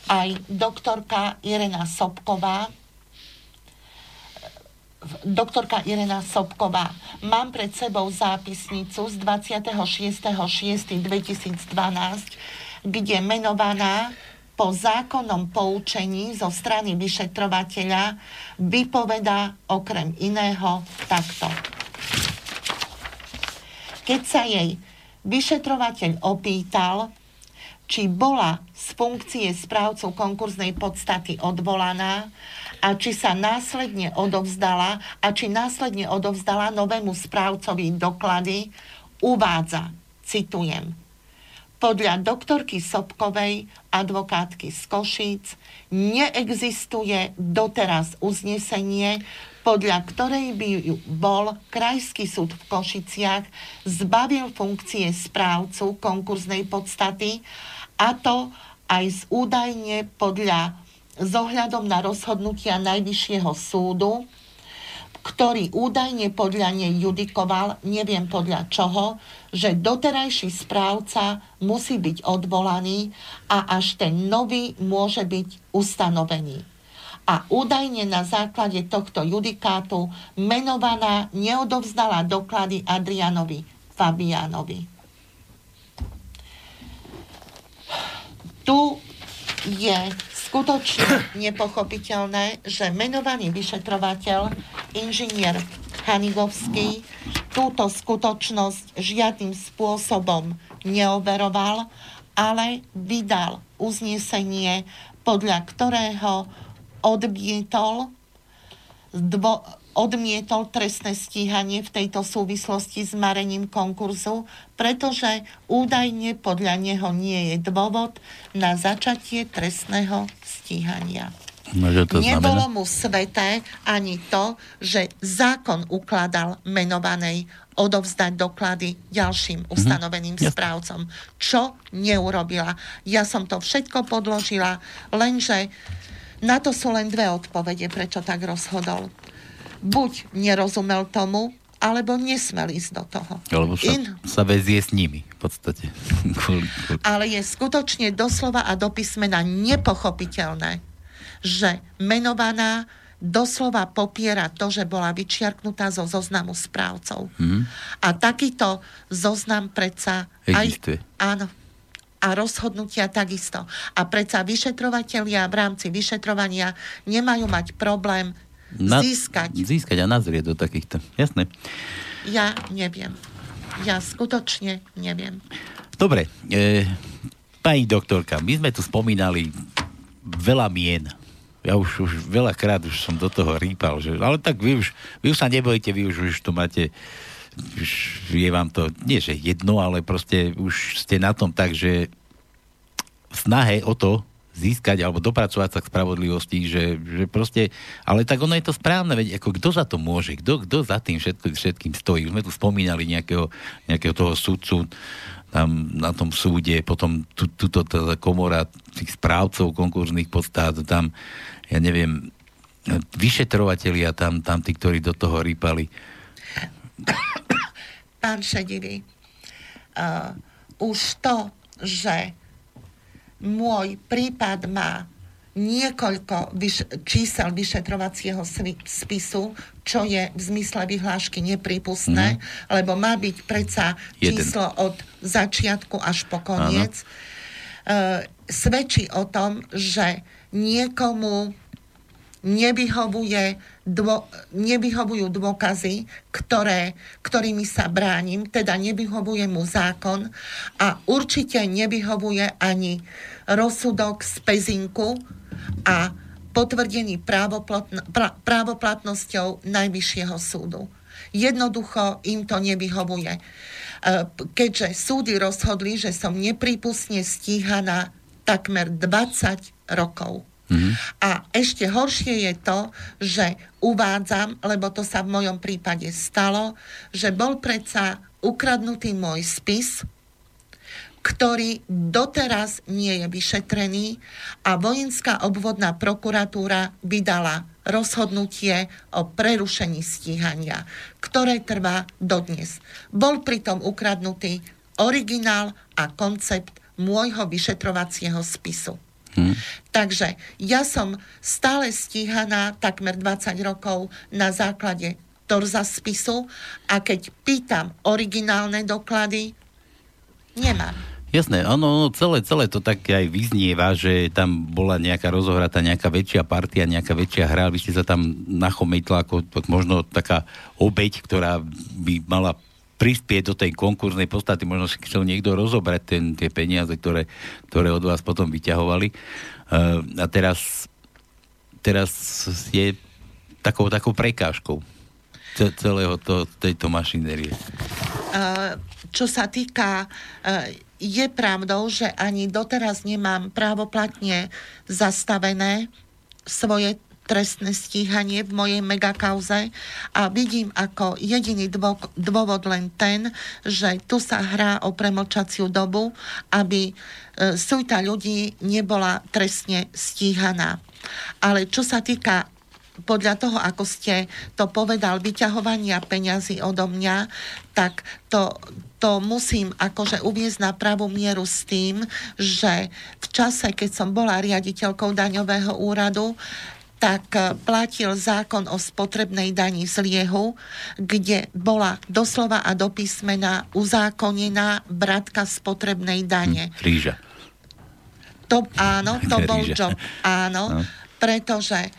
aj doktorka Irena Sobková, doktorka Irena Sobková. Mám pred sebou zápisnicu z 26.6.2012, kde menovaná po zákonnom poučení zo strany vyšetrovateľa vypoveda okrem iného takto. Keď sa jej vyšetrovateľ opýtal, či bola z funkcie správcu konkurznej podstaty odvolaná a či sa následne odovzdala a či následne odovzdala novému správcovi doklady, uvádza, citujem, podľa doktorky Sobkovej, advokátky z Košíc, neexistuje doteraz uznesenie, podľa ktorej by bol Krajský súd v Košiciach zbavil funkcie správcu konkurznej podstaty a to aj z údajne podľa s ohľadom na rozhodnutia Najvyššieho súdu, ktorý údajne podľa nej judikoval, neviem podľa čoho, že doterajší správca musí byť odvolaný a až ten nový môže byť ustanovený. A údajne na základe tohto judikátu menovaná neodovzdala doklady Adrianovi Fabianovi. Tu je skutočne nepochopiteľné, že menovaný vyšetrovateľ, inžinier Hanigovský, túto skutočnosť žiadnym spôsobom neoveroval, ale vydal uznesenie, podľa ktorého odmietol dvo, odmietol trestné stíhanie v tejto súvislosti s marením konkurzu, pretože údajne podľa neho nie je dôvod na začatie trestného stíhania. No, to Nebolo znamená? mu sveté ani to, že zákon ukladal menovanej odovzdať doklady ďalším ustanoveným Jasne. správcom. Čo neurobila. Ja som to všetko podložila, lenže na to sú len dve odpovede, prečo tak rozhodol. Buď nerozumel tomu, alebo nesmel ísť do toho. Lebo sa, In- sa vezie s nimi, v podstate. Ale je skutočne doslova a do písmena nepochopiteľné, že menovaná doslova popiera to, že bola vyčiarknutá zo zoznamu správcov. Mhm. A takýto zoznam predsa... Existuje. Aj, áno. A rozhodnutia takisto. A predsa vyšetrovatelia v rámci vyšetrovania nemajú mať problém Na- získať. Získať a nazrieť do takýchto. Jasné. Ja neviem. Ja skutočne neviem. Dobre, e, pani doktorka, my sme tu spomínali veľa mien. Ja už, už veľakrát už som do toho rýpal, že, ale tak vy už, vy už sa nebojte, vy už, už to máte, už je vám to, nie že jedno, ale proste už ste na tom tak, že v snahe o to získať alebo dopracovať sa k spravodlivosti, že, že proste, ale tak ono je to správne, veď ako kto za to môže, kto, kto za tým všetko, všetkým stojí. Už sme tu spomínali nejakého, nejakého toho sudcu tam na tom súde, potom tu, tuto tá komora tých správcov konkurzných podstát, tam, ja neviem, vyšetrovatelia tam, tam tí, ktorí do toho rýpali. Pán Šedivý, uh, už to, že môj prípad má niekoľko vyš- čísel vyšetrovacieho spisu, čo je v zmysle vyhlášky nepripustné, lebo má byť predsa Jeden. číslo od začiatku až po koniec, uh, svedčí o tom, že niekomu nevyhovuje dvo, nevyhovujú dôkazy, ktoré, ktorými sa bránim, teda nevyhovuje mu zákon a určite nevyhovuje ani rozsudok z Pezinku a potvrdený právoplatn- pra- právoplatnosťou Najvyššieho súdu. Jednoducho im to nevyhovuje. E, Keďže súdy rozhodli, že som neprípustne stíhaná takmer 20 rokov. A ešte horšie je to, že uvádzam, lebo to sa v mojom prípade stalo, že bol predsa ukradnutý môj spis, ktorý doteraz nie je vyšetrený a vojenská obvodná prokuratúra vydala rozhodnutie o prerušení stíhania, ktoré trvá dodnes. Bol pritom ukradnutý originál a koncept môjho vyšetrovacieho spisu. Hm. Takže ja som stále stíhaná takmer 20 rokov na základe torza spisu a keď pýtam originálne doklady, nemám. Jasné, ono, ono celé, celé to tak aj vyznieva, že tam bola nejaká rozohratá, nejaká väčšia partia, nejaká väčšia hra, vy ste sa tam nachometla ako možno taká obeď, ktorá by mala prispieť do tej konkurznej podstaty, možno si chcel niekto rozobrať ten, tie peniaze, ktoré, ktoré od vás potom vyťahovali. Uh, a teraz, teraz je takou, takou prekážkou ce- celého to, tejto mašinérie. Uh, čo sa týka, uh, je pravdou, že ani doteraz nemám právoplatne zastavené svoje trestné stíhanie v mojej megakauze a vidím ako jediný dôvod len ten, že tu sa hrá o premlčaciu dobu, aby e, sújta ľudí nebola trestne stíhaná. Ale čo sa týka podľa toho, ako ste to povedal, vyťahovania peňazí odo mňa, tak to, to musím akože uviezť na pravú mieru s tým, že v čase, keď som bola riaditeľkou daňového úradu, tak e, platil zákon o spotrebnej dani z Liehu, kde bola doslova a do písmena uzákonená bratka spotrebnej dane. Hm, ríža. To, áno, to bol job. Áno. No pretože e,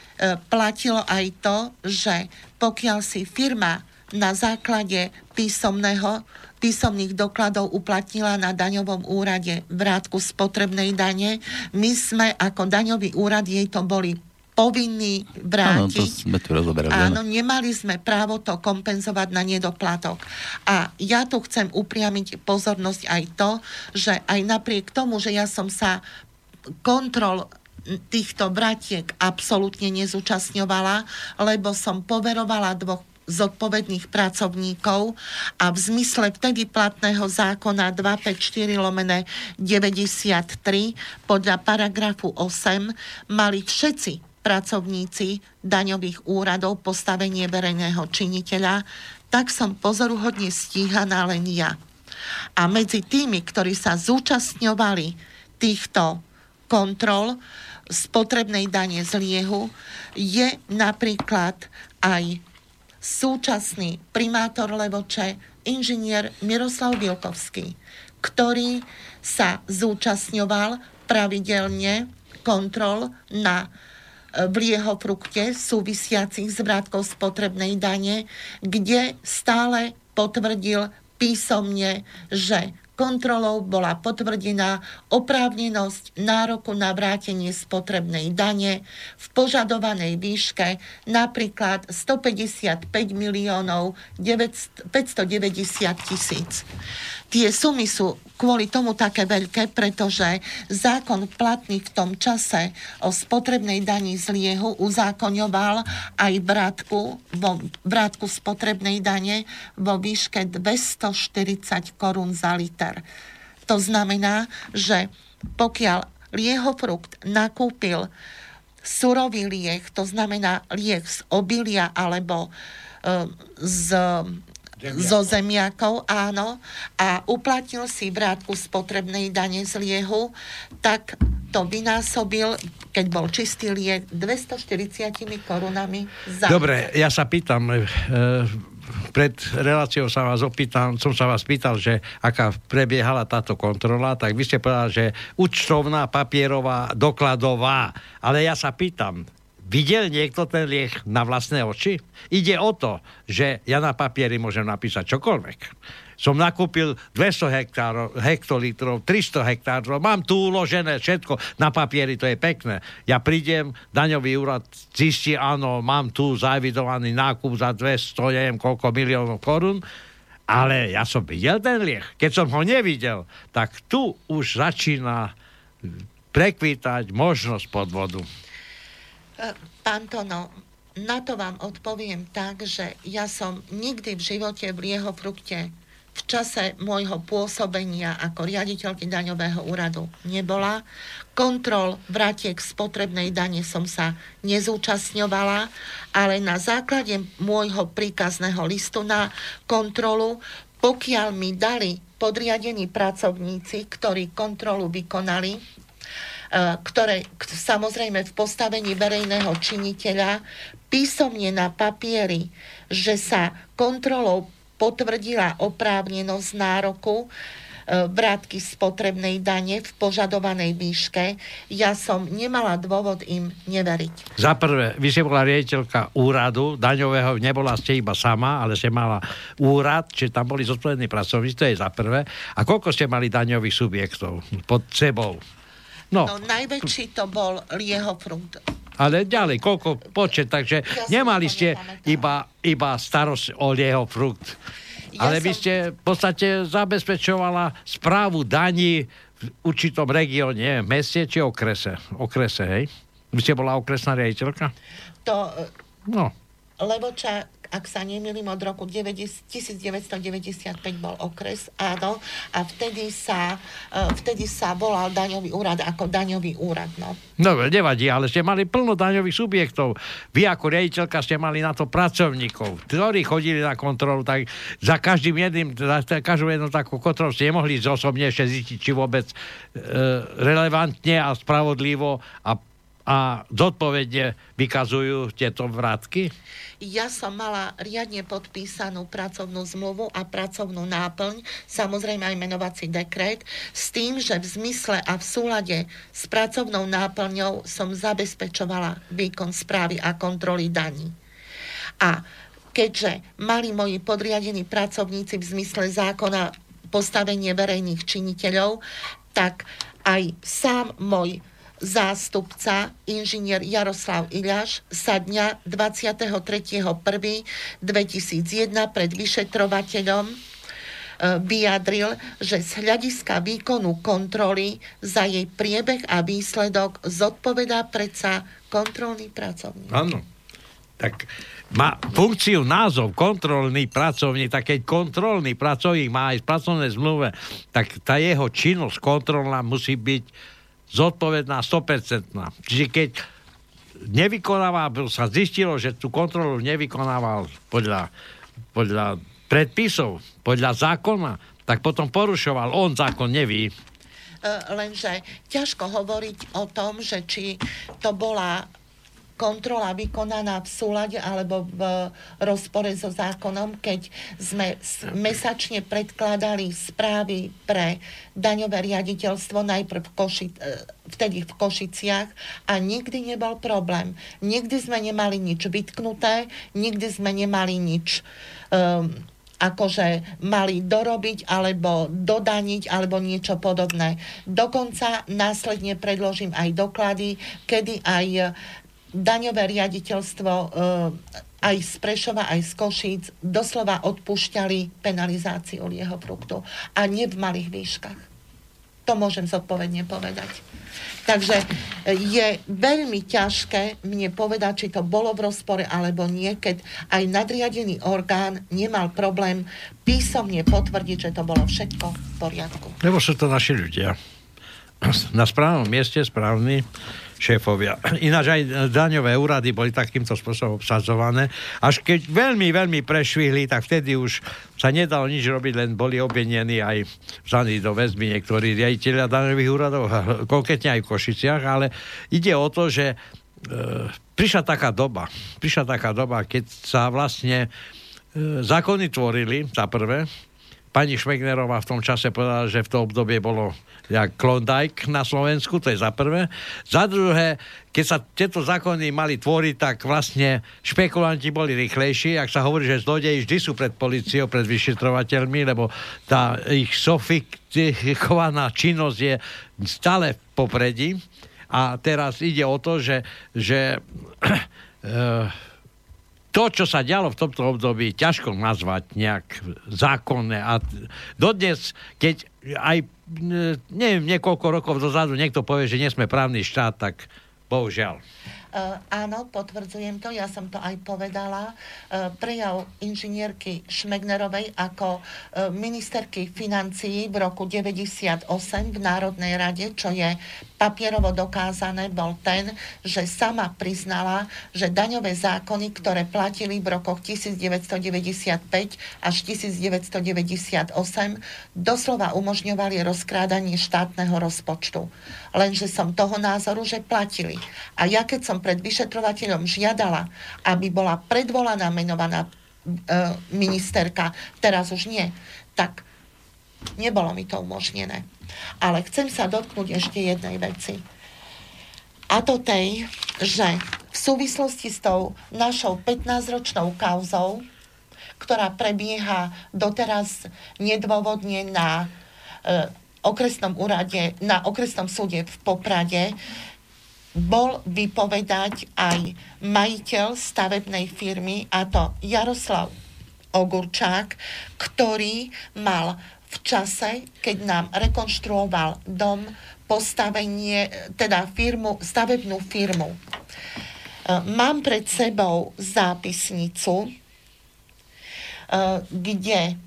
platilo aj to, že pokiaľ si firma na základe písomného, písomných dokladov uplatnila na daňovom úrade vrátku spotrebnej dane, my sme ako daňový úrad jej to boli povinní vrátiť. Áno, to sme tu rozoberali. Áno, nemali sme právo to kompenzovať na nedoplatok. A ja tu chcem upriamiť pozornosť aj to, že aj napriek tomu, že ja som sa kontrol týchto bratiek absolútne nezúčastňovala, lebo som poverovala dvoch zodpovedných pracovníkov a v zmysle vtedy platného zákona 254 lomene 93 podľa paragrafu 8 mali všetci pracovníci daňových úradov postavenie verejného činiteľa, tak som pozoruhodne stíhaná len ja. A medzi tými, ktorí sa zúčastňovali týchto kontrol, spotrebnej dane z liehu je napríklad aj súčasný primátor Levoče, inžinier Miroslav Vilkovský, ktorý sa zúčastňoval pravidelne kontrol na e, v jeho frukte súvisiacich s vrátkou spotrebnej dane, kde stále potvrdil písomne, že kontrolou bola potvrdená oprávnenosť nároku na vrátenie spotrebnej dane v požadovanej výške napríklad 155 miliónov 590 tisíc. Tie sumy sú kvôli tomu také veľké, pretože zákon platný v tom čase o spotrebnej daní z liehu uzákoňoval aj vrátku, vo, vrátku spotrebnej dane vo výške 240 korún za liter. To znamená, že pokiaľ liehofrukt nakúpil surový lieh, to znamená lieh z obilia alebo e, z Zemiakov. zo zemiakov, áno, a uplatnil si vrátku spotrebnej dane z liehu, tak to vynásobil, keď bol čistý liek, 240 korunami za... Dobre, ja sa pýtam, e, pred reláciou sa vás opýtam, som sa vás pýtal, že aká prebiehala táto kontrola, tak vy ste povedali, že účtovná, papierová, dokladová. Ale ja sa pýtam, Videl niekto ten liek na vlastné oči? Ide o to, že ja na papieri môžem napísať čokoľvek. Som nakúpil 200 hektárov, hektolitrov, 300 hektárov, mám tu uložené všetko na papieri, to je pekné. Ja prídem, daňový úrad zistí, áno, mám tu zaevidovaný nákup za 200, neviem koľko miliónov korún, ale ja som videl ten liek. Keď som ho nevidel, tak tu už začína prekvítať možnosť podvodu. E, pán Tono, na to vám odpoviem tak, že ja som nikdy v živote v jeho frukte v čase môjho pôsobenia ako riaditeľky daňového úradu nebola. Kontrol vratiek spotrebnej dane som sa nezúčastňovala, ale na základe môjho príkazného listu na kontrolu, pokiaľ mi dali podriadení pracovníci, ktorí kontrolu vykonali, ktoré samozrejme v postavení verejného činiteľa písomne na papieri, že sa kontrolou potvrdila oprávnenosť nároku, e, vrátky spotrebnej dane v požadovanej výške, ja som nemala dôvod im neveriť. Za prvé, vy ste bola riaditeľka úradu daňového, nebola ste iba sama, ale ste mala úrad, čiže tam boli zodpovední pracovníci, to je za prvé. A koľko ste mali daňových subjektov pod sebou? No. no najväčší to bol Liehofrund. Ale ďalej, koľko počet, takže ja nemali ste iba, iba starosť o Liehofrukt. Ja ale vy som- ste v podstate zabezpečovala správu daní v určitom regióne, meste či okrese. Okrese, hej? Vy ste bola okresná riaditeľka? To, No. Levoča, ak sa nemýlim, od roku 90, 1995 bol okres, áno, a vtedy sa, e, vtedy sa volal daňový úrad ako daňový úrad, no. No, nevadí, ale ste mali plno daňových subjektov. Vy ako riaditeľka ste mali na to pracovníkov, ktorí chodili na kontrolu, tak za každým jedným, za každú jednu takú kontrolu ste nemohli ešte zistiť, či vôbec e, relevantne a spravodlivo a, a zodpovedne vykazujú tieto vrátky? Ja som mala riadne podpísanú pracovnú zmluvu a pracovnú náplň, samozrejme aj menovací dekret, s tým, že v zmysle a v súlade s pracovnou náplňou som zabezpečovala výkon správy a kontroly daní. A keďže mali moji podriadení pracovníci v zmysle zákona postavenie verejných činiteľov, tak aj sám môj zástupca, inžinier Jaroslav Iľaš, sa dňa 23.1.2001 pred vyšetrovateľom e, vyjadril, že z hľadiska výkonu kontroly za jej priebeh a výsledok zodpovedá predsa kontrolný pracovník. Áno. Tak má funkciu názov kontrolný pracovník, tak keď kontrolný pracovník má aj pracovné zmluve, tak tá jeho činnosť kontrolná musí byť zodpovedná 100%. Čiže keď nevykonáva, sa zistilo, že tú kontrolu nevykonával podľa, podľa predpisov, podľa zákona, tak potom porušoval. On zákon neví. E, lenže ťažko hovoriť o tom, že či to bola kontrola vykonaná v súlade alebo v rozpore so zákonom, keď sme mesačne predkladali správy pre daňové riaditeľstvo najprv v Koši, e, vtedy v Košiciach a nikdy nebol problém. Nikdy sme nemali nič vytknuté, nikdy sme nemali nič um, akože mali dorobiť alebo dodaniť alebo niečo podobné. Dokonca následne predložím aj doklady, kedy aj daňové riaditeľstvo e, aj z Prešova, aj z Košíc doslova odpúšťali penalizáciu jeho fruktu. A nie v malých výškach. To môžem zodpovedne povedať. Takže e, je veľmi ťažké mne povedať, či to bolo v rozpore alebo nie, aj nadriadený orgán nemal problém písomne potvrdiť, že to bolo všetko v poriadku. Lebo sú to naši ľudia. Na správnom mieste správni šéfovia. Ináč aj daňové úrady boli takýmto spôsobom obsadzované. Až keď veľmi, veľmi prešvihli, tak vtedy už sa nedalo nič robiť, len boli obvinení aj vzaní do väzby niektorí riaditeľia daňových úradov, konkrétne aj v Košiciach, ale ide o to, že e, prišla taká doba, prišla taká doba, keď sa vlastne e, zákony tvorili, za prvé, Pani Šmegnerová v tom čase povedala, že v tom obdobie bolo jak Klondike na Slovensku, to je za prvé. Za druhé, keď sa tieto zákony mali tvoriť, tak vlastne špekulanti boli rýchlejší. Ak sa hovorí, že zlodeji vždy sú pred policiou, pred vyšetrovateľmi, lebo tá ich sofistikovaná činnosť je stále v popredí. A teraz ide o to, že, že eh, to, čo sa dialo v tomto období, ťažko nazvať nejak zákonné. A dodnes, keď aj e, neviem, niekoľko rokov dozadu niekto povie, že nie sme právny štát, tak bohužiaľ. Uh, áno, potvrdzujem to, ja som to aj povedala. Uh, prejav inžinierky Šmegnerovej ako uh, ministerky financií v roku 98 v Národnej rade, čo je papierovo dokázané, bol ten, že sama priznala, že daňové zákony, ktoré platili v rokoch 1995 až 1998, doslova umožňovali rozkrádanie štátneho rozpočtu. Lenže som toho názoru, že platili. A ja keď som pred vyšetrovateľom žiadala, aby bola predvolaná menovaná e, ministerka, teraz už nie, tak nebolo mi to umožnené. Ale chcem sa dotknúť ešte jednej veci. A to tej, že v súvislosti s tou našou 15-ročnou kauzou, ktorá prebieha doteraz nedôvodne na e, okresnom úrade, na okresnom súde v Poprade, bol vypovedať aj majiteľ stavebnej firmy, a to Jaroslav Ogurčák, ktorý mal v čase, keď nám rekonštruoval dom, postavenie, teda firmu, stavebnú firmu. E, mám pred sebou zápisnicu, e, kde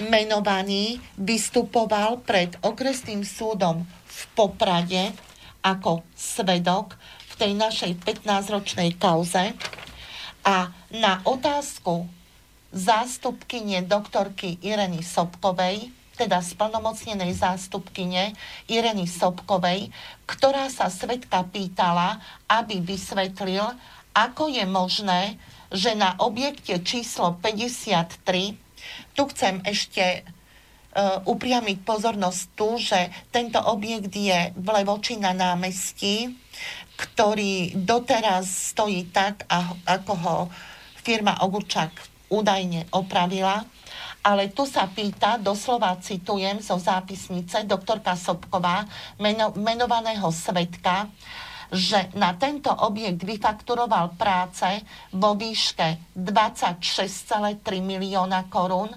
menovaný vystupoval pred okresným súdom Poprade ako svedok v tej našej 15-ročnej kauze. A na otázku zástupkyne doktorky Ireny Sobkovej, teda splnomocnenej zástupkyne Ireny Sobkovej, ktorá sa svetka pýtala, aby vysvetlil, ako je možné, že na objekte číslo 53, tu chcem ešte upriamiť pozornosť tu, že tento objekt je v Levoči na námestí, ktorý doteraz stojí tak, ako ho firma Ogurčák údajne opravila. Ale tu sa pýta, doslova citujem zo zápisnice doktorka Sobková, meno, menovaného svetka, že na tento objekt vyfakturoval práce vo výške 26,3 milióna korún,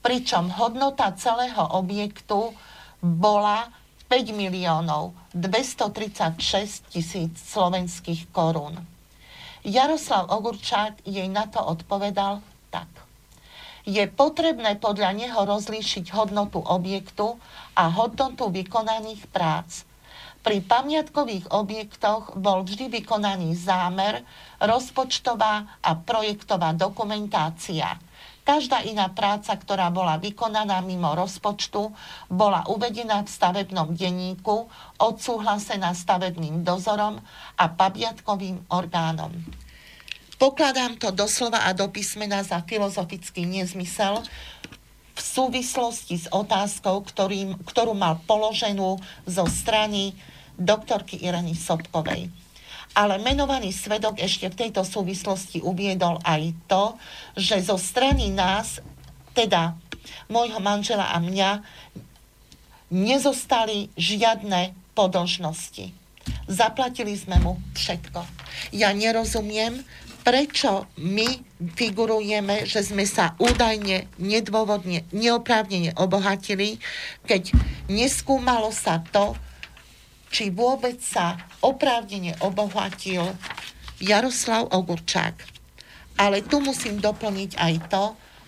pričom hodnota celého objektu bola 5 miliónov 236 tisíc slovenských korún. Jaroslav Ogurčák jej na to odpovedal tak. Je potrebné podľa neho rozlíšiť hodnotu objektu a hodnotu vykonaných prác. Pri pamiatkových objektoch bol vždy vykonaný zámer, rozpočtová a projektová dokumentácia – Každá iná práca, ktorá bola vykonaná mimo rozpočtu, bola uvedená v stavebnom denníku, odsúhlasená stavebným dozorom a pabiatkovým orgánom. Pokladám to doslova a do písmena za filozofický nezmysel v súvislosti s otázkou, ktorým, ktorú mal položenú zo strany doktorky Ireny Sobkovej. Ale menovaný svedok ešte v tejto súvislosti uviedol aj to, že zo strany nás, teda môjho manžela a mňa, nezostali žiadne podlžnosti. Zaplatili sme mu všetko. Ja nerozumiem, prečo my figurujeme, že sme sa údajne, nedôvodne, neoprávnene obohatili, keď neskúmalo sa to, či vôbec sa oprávnene obohatil Jaroslav Ogurčák. Ale tu musím doplniť aj to,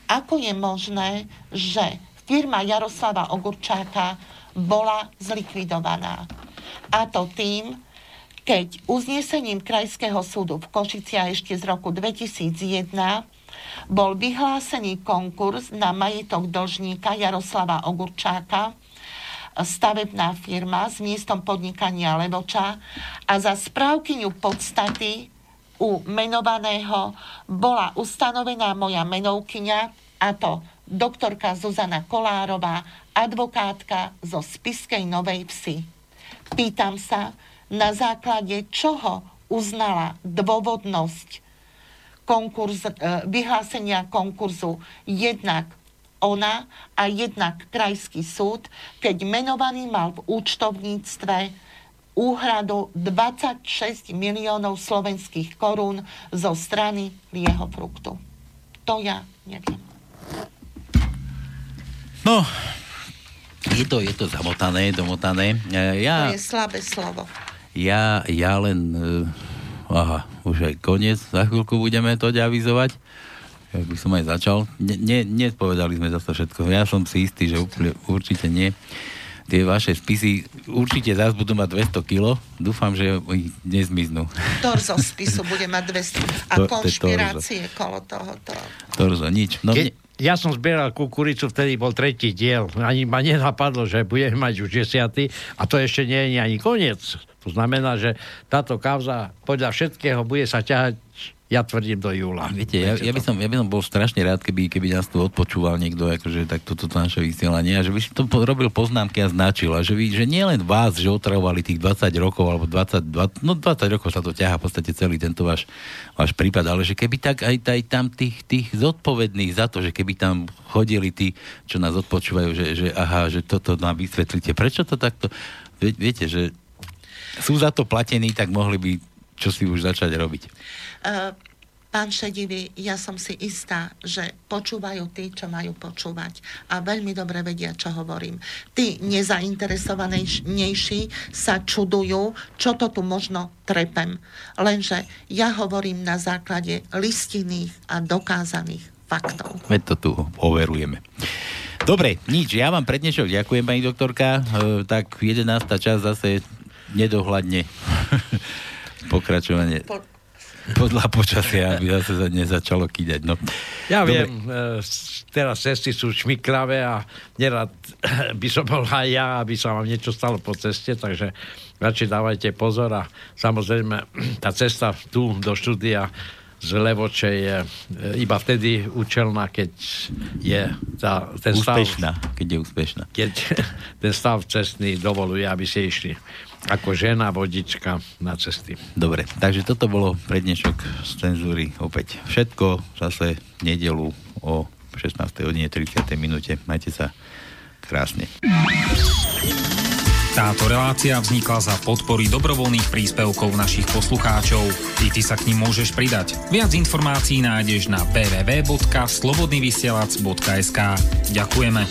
ako je možné, že firma Jaroslava Ogurčáka bola zlikvidovaná. A to tým, keď uznesením Krajského súdu v Košici ešte z roku 2001 bol vyhlásený konkurs na majetok dlžníka Jaroslava Ogurčáka stavebná firma s miestom podnikania Levoča a za správkyňu podstaty u menovaného bola ustanovená moja menovkyňa a to doktorka Zuzana Kolárová, advokátka zo Spiskej Novej Vsi. Pýtam sa, na základe čoho uznala dôvodnosť konkurs, e, vyhlásenia konkurzu jednak ona a jednak krajský súd, keď menovaný mal v účtovníctve úhradu 26 miliónov slovenských korún zo strany lieho fruktu. To ja neviem. No, je to, je to zamotané, domotané. E, ja, to je slabé slovo. Ja, ja len... Uh, aha, už aj koniec. Za chvíľku budeme to avizovať ja by som aj začal. Ne, ne, nespovedali sme zase všetko. Ja som si istý, že úplne, určite nie. Tie vaše spisy určite zás budú mať 200 kg. Dúfam, že nezmiznú. Torzo spisu bude mať 200. A to, konšpirácie to kolo tohoto. Torzo, nič. No, Ke, ja som zbieral kukuricu, vtedy bol tretí diel. Ani ma nenapadlo, že budeme mať už desiatý a to ešte nie je ani koniec. To znamená, že táto kauza podľa všetkého bude sa ťahať ja tvrdím do júla. Viete, ja, ja, by som, ja by som bol strašne rád, keby, keby nás tu odpočúval niekto, akože tak toto to naše vysielanie, a že by si to robil poznámky a značil, a že, vy, že nie len vás, že otravovali tých 20 rokov, alebo 20, 20, no 20 rokov sa to ťaha v podstate celý tento váš, váš prípad, ale že keby tak aj, aj tam tých, tých zodpovedných za to, že keby tam chodili tí, čo nás odpočúvajú, že, že aha, že toto nám vysvetlíte, prečo to takto, viete, že sú za to platení, tak mohli by čo si už začať robiť. Uh, pán Šedivý, ja som si istá, že počúvajú tí, čo majú počúvať a veľmi dobre vedia, čo hovorím. Tí nezainteresovanejší sa čudujú, čo to tu možno trepem. Lenže ja hovorím na základe listinných a dokázaných faktov. Veď to tu overujeme. Dobre, nič, ja vám pre dnešok ďakujem, pani doktorka. E, tak 11. čas zase nedohľadne pokračovanie. Po podľa počasia, aby zase sa nezačalo kýdať. No. Ja Dobre. viem, e, teraz cesty sú šmiklavé a nerad by som bol aj ja, aby sa vám niečo stalo po ceste, takže radšej dávajte pozor a samozrejme tá cesta tu do štúdia z Levoče je e, iba vtedy účelná, keď je tá, ten stav... Úspešná, keď je úspešná. Keď ten stav cestný dovoluje, aby ste išli ako žena, vodička na cesty. Dobre, takže toto bolo prednešok z cenzúry opäť všetko. Zase nedelu o 16. hodine 30. minúte. Majte sa krásne. Táto relácia vznikla za podpory dobrovoľných príspevkov našich poslucháčov. I ty sa k ním môžeš pridať. Viac informácií nájdeš na www.slobodnyvysielac.sk Ďakujeme.